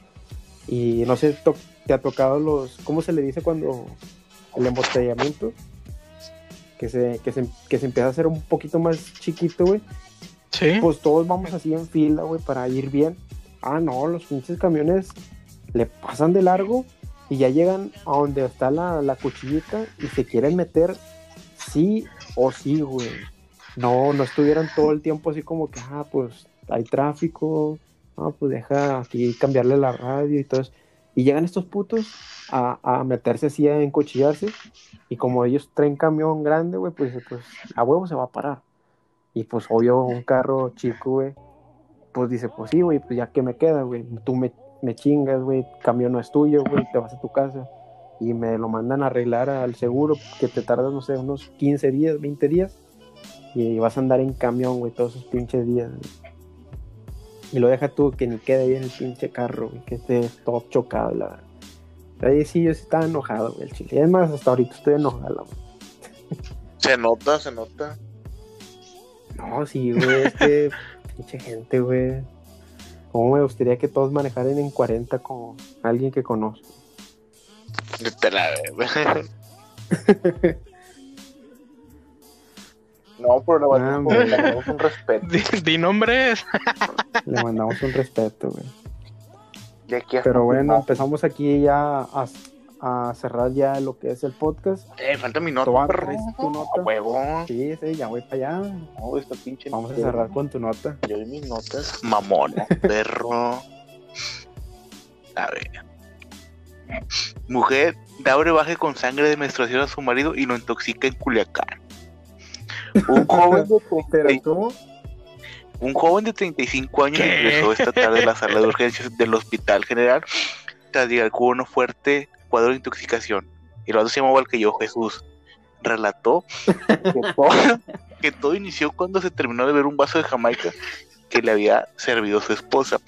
Y no sé, to- te ha tocado los. ¿Cómo se le dice cuando el embotellamiento? Que se, que se, que se empieza a hacer un poquito más chiquito, güey. Sí. Pues todos vamos así en fila, güey, para ir bien. Ah, no, los pinches camiones le pasan de largo y ya llegan a donde está la, la cuchillita y se quieren meter sí o sí, güey. No, no estuvieran todo el tiempo así como que, ah, pues hay tráfico, ah, pues deja aquí cambiarle la radio y todo eso. Y llegan estos putos a, a meterse así, a encochillarse. Y como ellos traen camión grande, güey, pues, pues a huevo se va a parar. Y pues obvio un carro chico, güey, pues dice, pues sí, güey, pues ya que me queda, güey, tú me, me chingas, güey, camión no es tuyo, güey, te vas a tu casa. Y me lo mandan a arreglar al seguro, que te tardas, no sé, unos 15 días, 20 días. Y vas a andar en camión, güey, todos esos pinches días. güey. Y lo deja tú que ni quede bien el pinche carro, güey, que esté todo chocado, la verdad. Ahí sí, yo estaba enojado, güey, el chile. Y además, hasta ahorita estoy enojado, güey. Se nota, se nota. No, sí, güey, es que pinche gente, güey. ¿Cómo me gustaría que todos manejaran en 40 como alguien que conozco? Te la No, pero le Ah, mandamos, güey. le mandamos un respeto. Di, di nombres. Le mandamos un respeto, güey. De aquí a Pero bueno, empezamos aquí ya a, a cerrar ya lo que es el podcast. Eh, falta mi nota, Toba, perro. ¿traes tu nota? A huevo. Sí, sí, ya voy para allá. No, esta pinche Vamos a nota. cerrar con tu nota. Yo y mis notas. Mamona, perro. A ver. Mujer da brebaje con sangre de menstruación a su marido y lo intoxica en Culiacán. Un joven de, Pero 30 ¿cómo? un joven de 35 años ¿Qué? ingresó esta tarde a la sala de urgencias del Hospital General tras llegar con un fuerte cuadro de intoxicación. El otro se llamaba igual que yo, Jesús. Relató que todo, que todo inició cuando se terminó de ver un vaso de Jamaica que le había servido su esposa.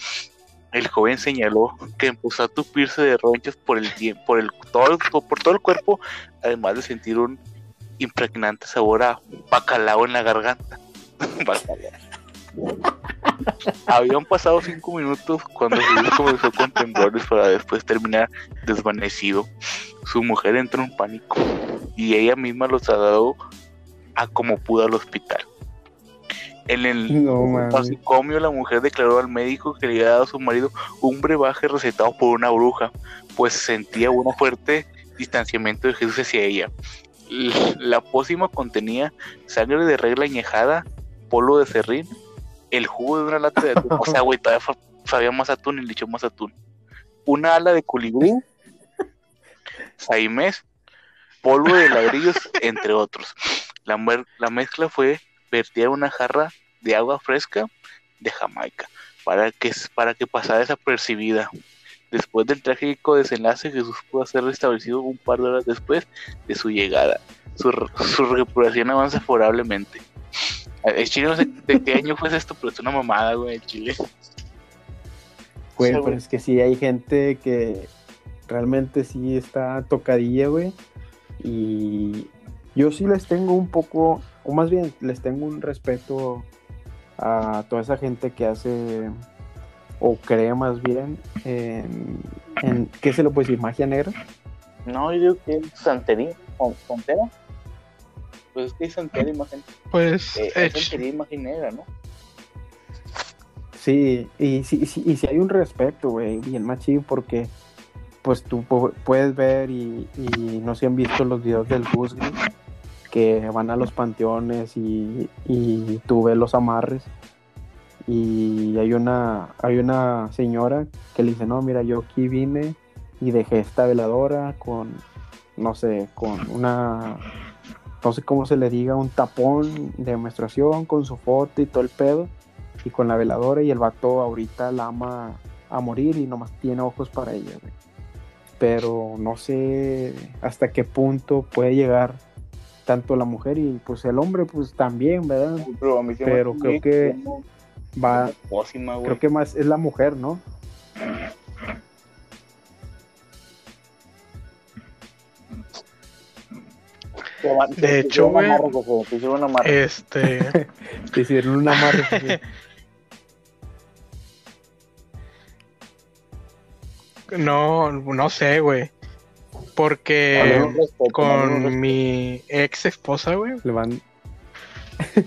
El joven señaló que empezó a tupirse de ronchas por el por el todo el- por todo el cuerpo, además de sentir un impregnante sabor a bacalao en la garganta. Habían pasado cinco minutos cuando Jesús comenzó con temblores para después terminar desvanecido. Su mujer entró en pánico y ella misma lo trasladó a como pudo al hospital. En el No, la mujer declaró al médico que le había dado a su marido un brebaje recetado por una bruja, pues sentía un fuerte distanciamiento de Jesús hacia ella. La pócima contenía sangre de regla añejada, polvo de serrín, el jugo de una lata de atún. O sea, güey, todavía sabía más atún y le echó más atún. Una ala de colibrí, saimés, polvo de ladrillos, entre otros. La, la mezcla fue vertida en una jarra de agua fresca de Jamaica para que, para que pasara desapercibida. Después del trágico desenlace, Jesús pudo ser restablecido un par de horas después de su llegada. Su, su recuperación avanza favorablemente. El chile no sé de qué año fue esto, pero es una mamada, güey, el chile. Güey, Sí, pero güey. es que sí hay gente que realmente sí está tocadilla, güey. Y yo sí les tengo un poco, o más bien les tengo un respeto a toda esa gente que hace, o cree más bien, en, en ¿qué se lo puede decir? ¿Magia negra? No, yo digo que es santería, o frontera. Pues es que hay santería, imagen, Pues eh, es santería imagen negra, ¿no? Sí, y sí, sí, y sí hay un respeto, güey, bien machín, porque pues tú pu- puedes ver y, y no sé si han visto los videos del güey, que van a los panteones y, y tú ves los amarres y hay una, hay una señora que le dice, no, mira, yo aquí vine y dejé esta veladora con, no sé, con una, no sé cómo se le diga, un tapón de menstruación con su foto y todo el pedo y con la veladora y el vato ahorita la ama a morir y nomás tiene ojos para ella, güey. Pero no sé hasta qué punto puede llegar tanto la mujer y pues el hombre pues también, ¿verdad? Pero, a mí se me Pero hace creo bien que Va, como pócima, güey. creo que más es la mujer, ¿no? De hecho, güey, Te hicieron una amarre. este, Te hicieron una amarre. no, no sé, güey. Porque un respeto, un con mi ex esposa, güey, le van,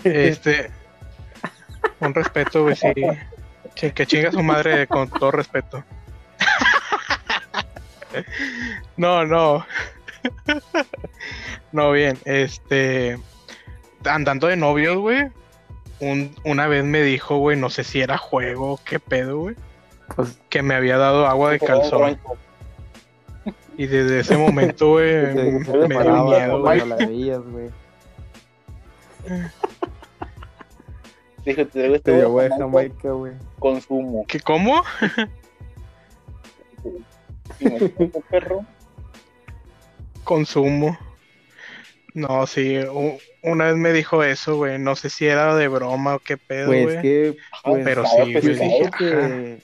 este, un respeto, güey, sí. Que chinga su madre con todo respeto. No, no. No, bien, este, andando de novios, güey. Un, una vez me dijo, güey, no sé si era juego, qué pedo, güey, pues, que me había dado agua de calzón. Y desde ese momento, güey, me dio miedo, güey. Dijo, te traigo este güey consumo. ¿Qué, ¿Cómo? Y me dijo, "Este perro. Consumo. No, sí, una vez me dijo eso, güey. No sé si era de broma o qué pedo, Pues güey. que, pues, pero sabe sí, que yo dije, que...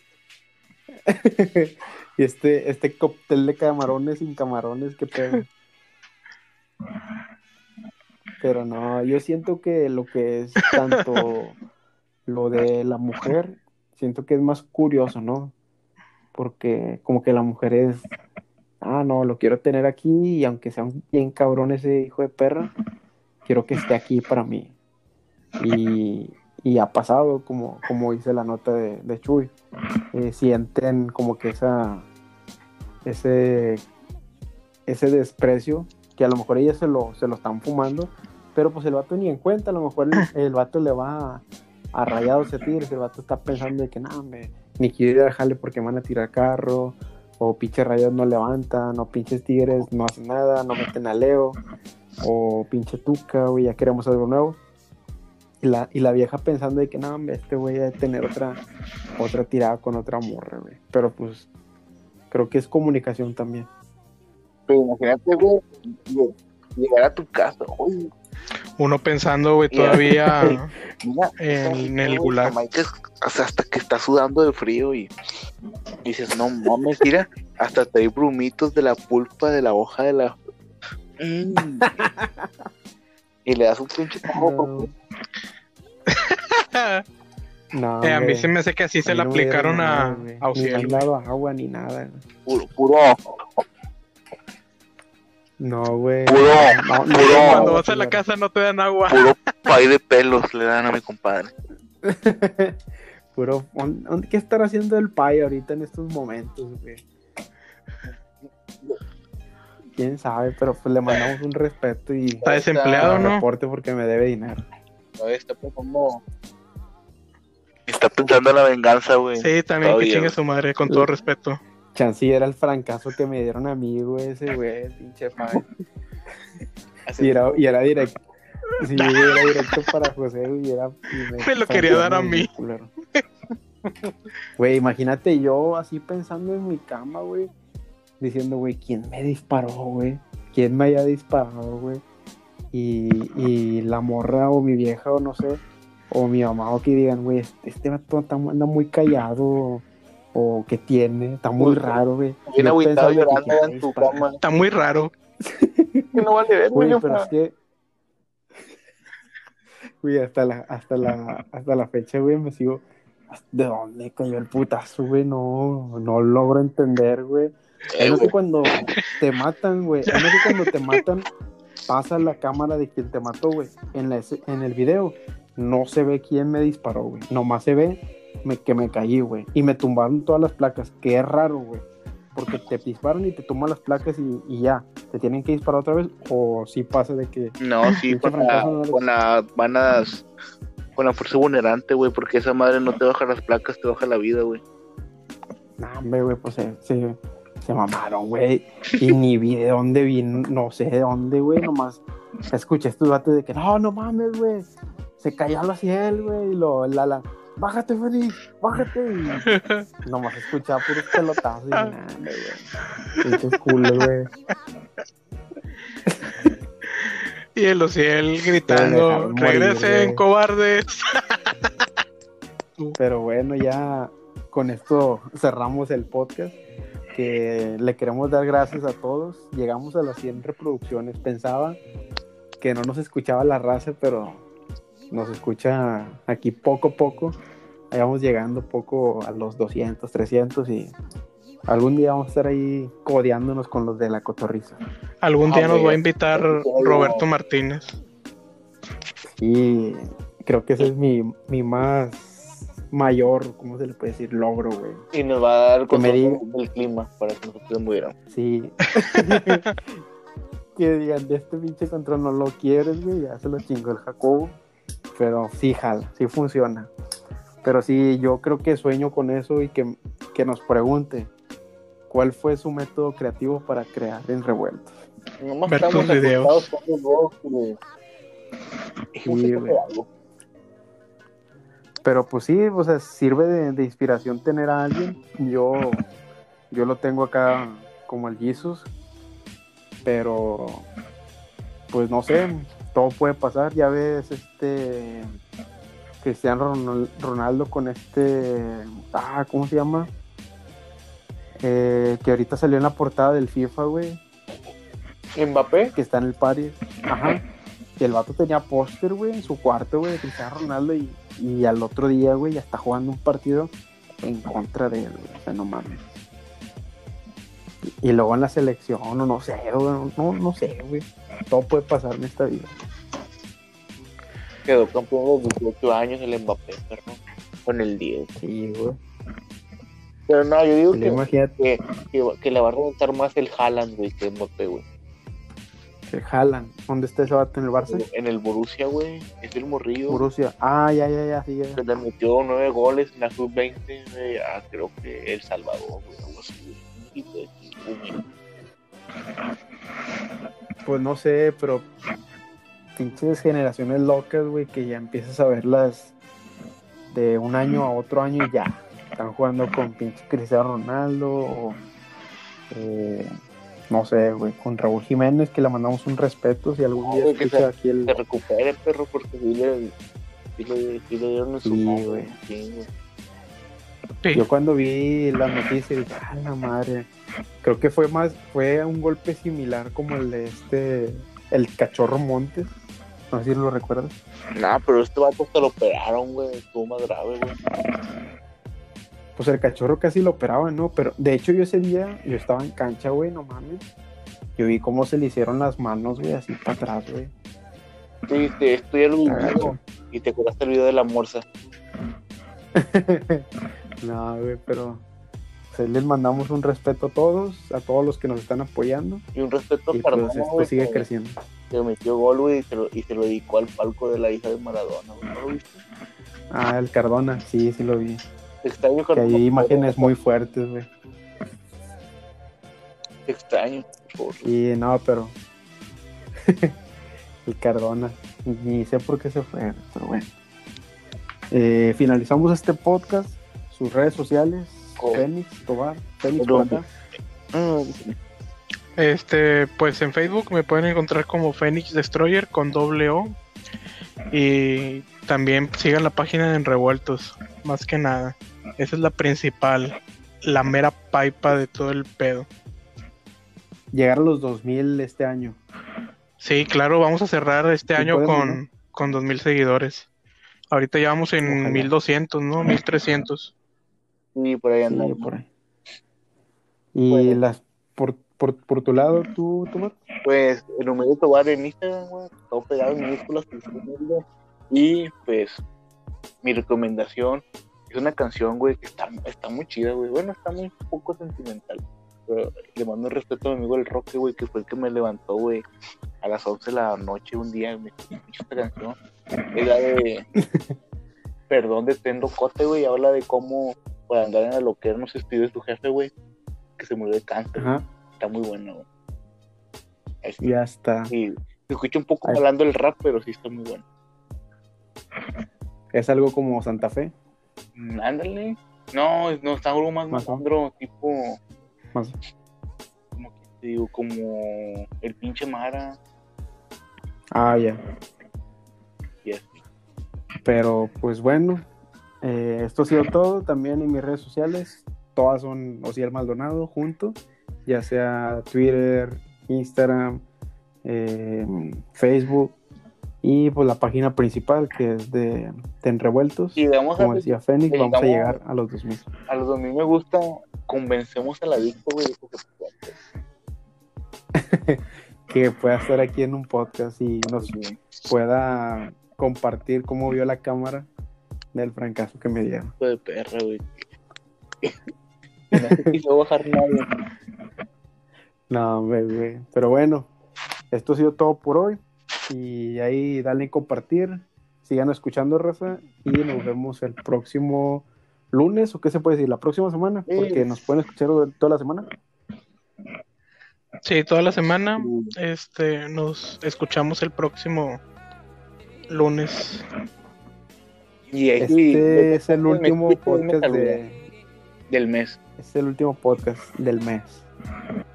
y este, este cóctel de camarones sin camarones, qué pedo. Pero no, yo siento que lo que es tanto lo de la mujer, siento que es más curioso, ¿no? Porque como que la mujer es, ah, no, lo quiero tener aquí y aunque sea un bien cabrón ese hijo de perra, quiero que esté aquí para mí. Y, y ha pasado, como, como dice la nota de, de Chuy, eh, sienten como que esa, ese, ese desprecio, que a lo mejor ellas se lo, se lo están fumando, pero pues el vato ni en cuenta, a lo mejor el, el vato le va a, a rayados a tigres, el vato está pensando de que nada, me, ni quiero ir a dejarle porque me van a tirar carro, o pinche rayados no levantan, o pinches tigres no hacen nada, no meten a Leo, o pinche tuca, o ya queremos algo nuevo. Y la, y la vieja pensando de que no, hombre, este güey a tener otra, otra tirada con otra morra, güey. Pero pues creo que es comunicación también. Pero imagínate, güey, llegar a tu casa, uy, Uno pensando, güey, todavía mira, en el güey, gulag. O sea, hasta que está sudando de frío y dices, no mames, mira, hasta te hay brumitos de la pulpa de la hoja de la. Mm. y le das un pinche tajo, No, no, Eh, a mí se me hace que así se a le no aplicaron a, güey. a Ni agua ni nada. puro, puro, No, güey. Puro, No, no, puro. no, Cuando vas a la casa no te dan agua. puro pay de pelos le dan a mi compadre. Puro, ¿dónde- dónde- ¿qué estará haciendo el pay ahorita en estos momentos, güey? Quién sabe, pero pues le mandamos un respeto y Está desempleado, ¿no? reporte porque me debe dinero. Está pensando. Está pensando en la venganza, güey. Sí, también Todavía, que chingue su madre, con todo respeto. Chansey era el francazo que me dieron a mí, güey, ese güey, pinche pay. Y era, y era directo. Sí, era directo para José, y era... y Me lo quería dar a mí. Güey, imagínate yo así pensando en mi cama, güey, diciendo, güey, ¿quién me disparó, güey? ¿Quién me haya disparado, güey? Y, y la morra o mi vieja o no sé, o mi mamá o que digan, güey, este, este vato está- anda muy callado o que tiene, está muy Uy, raro, güey. Bien Yo agüitado llorando en tu cama. Está muy raro. No vale ver, Güey, güey. pero es que. Güey, hasta la, hasta la, hasta la fecha, güey, me sigo. ¿De dónde cayó el putazo, güey? No, no logro entender, güey. Eh, Es que cuando te matan, güey. Es que cuando te matan, pasa la cámara de quien te mató, güey. En, la en el video no se ve quién me disparó, güey. Nomás se ve me- que me caí, güey. Y me tumbaron todas las placas, que es raro, güey. Porque te disparan y te tumban las placas y, y ya. Te tienen que disparar otra vez. O si pasa de que. No, sí, con la, no le- con la van a con la fuerza vulnerante, güey, porque esa madre no te baja las placas, te baja la vida, güey. No, hombre, güey, pues se, se, se mamaron, güey. Y ni vi de dónde vino, no sé de dónde, güey. Nomás escuché estos vatos de que no, no mames, güey. Se cayó al cielo, güey. Y lo, la, la, bájate, Félix, bájate. Y nomás escuchaba puros pelotazos y nada, güey. Pinches culos, güey. Y el Ociel gritando, regresen, cobardes. Pero bueno, ya con esto cerramos el podcast. Que le queremos dar gracias a todos. Llegamos a las 100 reproducciones. Pensaba que no nos escuchaba la raza, pero nos escucha aquí poco a poco. Ahí vamos llegando poco a los 200, 300 y algún día vamos a estar ahí codeándonos con los de la cotorriza. Algún Ah, día nos güey. va a invitar Roberto Martínez. Y creo que ese es mi, mi más mayor, ¿cómo se le puede decir? Logro, güey. Y nos va a dar diga. del clima para que nosotros muriéramos. Sí. que digan, de este pinche control no lo quieres, güey, ya se lo chingó el Jacobo. Pero sí jala, sí funciona. Pero sí, yo creo que sueño con eso y que, que nos pregunte cuál fue su método creativo para crear en revueltos. Nomás Ver estamos tus videos. acostados con Sí. Pero pues sí, o sea, sirve de, de inspiración tener a alguien. Yo, yo lo tengo acá como el Jesus, pero pues no sé, todo puede pasar. Ya ves este Cristiano Ronal- Ronaldo con este, ah, ¿cómo se llama? Eh, que ahorita salió en la portada del FIFA, güey, Mbappé, que está en el Paris. Ajá. Y el vato tenía póster, güey, en su cuarto, güey, de Cristiano Ronaldo. Y, y al otro día, güey, ya está jugando un partido en contra de él, güey. O sea, no mames. Y, luego en la selección, o no sé, güey. No, no sé, güey. Todo puede pasar en esta vida. Quedó campeón los 18 años el Mbappé, perro. Con el 10. Sí, güey. Pero no, yo digo Pero que, que, que, que le va a remontar más el Haaland, güey, que Mbappé, güey. que jalan. ¿Dónde está ese vato en el Barça? En el Borussia, güey. Es el morrillo. Borussia. Ah, ya, ya, ya, sí, ya. que le metió nueve goles en la sub-20 güey, a creo que El Salvador, güey, algo así, güey. Pues no sé, pero pinches generaciones locas, güey, que ya empiezas a verlas de un año a otro año y ya. Están jugando con pinche Cristiano Ronaldo o eh, no sé, güey, con Raúl Jiménez, que le mandamos un respeto si algún No, día güey, que escucha aquí el... Se recupere, perro, porque sí le, sí le, sí le dieron su güey. sí, güey. Sí. Yo cuando vi la noticia dije, ah, la madre. Creo que fue más, fue un golpe similar como el de este, el cachorro Montes. No sé si lo recuerdas. Nah, pero este vato se lo operaron, güey. Estuvo más grave, güey. Pues el cachorro casi lo operaba, ¿no? Pero de hecho yo ese día, yo estaba en cancha, güey, no mames. Yo vi cómo se le hicieron las manos, güey, así para atrás, güey. Sí, te, esto ya lo Está gacho. vivido. Y te acordaste el video de la morsa. no, güey, pero pues, les mandamos un respeto a todos, a todos los que nos están apoyando. Y un respeto Y a Cardona, pues esto sigue que- creciendo. que metió gol, y se, lo, y se lo dedicó al palco de la hija de Maradona. ¿No lo viste? Ah, el Cardona, sí, sí lo vi. Extraño, Que Cardona. hay imágenes muy fuertes, güey. Extraño, por. Y no, pero. el Cardona. Ni sé por qué se fue, pero bueno. Eh, finalizamos este podcast. Sus redes sociales: Fénix, Tobar, Fénix acá. Ah, Este, pues en Facebook me pueden encontrar como Phoenix Destroyer con doble O. Y también sigan la página en Revueltos, más que nada. Esa es la principal, la mera pipa de todo el pedo. Llegar a los 2000 este año. Sí, claro, vamos a cerrar este Sí, año con, con 2000 seguidores. Ahorita ya vamos en Ojalá. 1200, ¿no? 1300. Sí, por ahí Sí, andamos. por ahí. Y Bueno. las por, por, por tu lado, tú, Tomás. Pues el número de Tobar en Instagram, güey, todo pegado en minúsculas. Y pues mi recomendación es una canción, güey, que está, está muy chida, güey. Bueno, está muy poco sentimental. Pero le mando un respeto a mi amigo el Roque, güey, que fue el que me levantó, güey, a las 11 de la noche un día. y Me escuché esta canción. Es la de Perdón de Tendo Cote, güey. Habla de cómo por andar en la loquera no se de su jefe, güey, que se murió de cáncer. Ajá. Está muy bueno, güey. Ya está. Sí, se escucha un poco Ay. hablando el rap, pero sí está muy bueno. Es algo como Santa Fe. Mm, Ándale. No, no, está algo más Más o- malandro, tipo, Más, como que te digo, como el pinche Mara ah, ya. Pero pues bueno, eh, esto ha sido todo. También en mis redes sociales, todas son Osiel Maldonado junto, ya sea Twitter, Instagram, eh, Facebook y pues la página principal que es de Ten Revueltos. Y vamos a, Como decía Fénix, vamos a llegar a los 2000. a los dos mil me gusta, convencemos al adicto, güey, de que pueda estar aquí en un podcast y nos pueda compartir cómo vio la cámara del francazo que me dieron. hijo de perra, güey. no quiso bajar nadie. No, güey. Pero bueno, esto ha sido todo por hoy. Y ahí dale compartir. Sigan escuchando, Raza. Y nos vemos el próximo lunes. ¿O qué se puede decir? La próxima semana. Porque nos pueden escuchar toda la semana. Sí, toda la semana. Este, nos escuchamos el próximo lunes. Y Este es el último podcast de. del mes. Este es el último podcast del mes.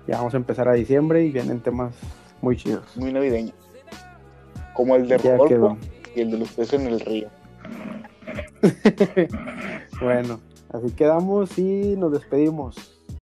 Ya vamos a empezar a diciembre y vienen temas muy chidos. Muy navideño. Como el de Ya Rodolfo quedó. y el de los peces en el río. Bueno, así quedamos y nos despedimos.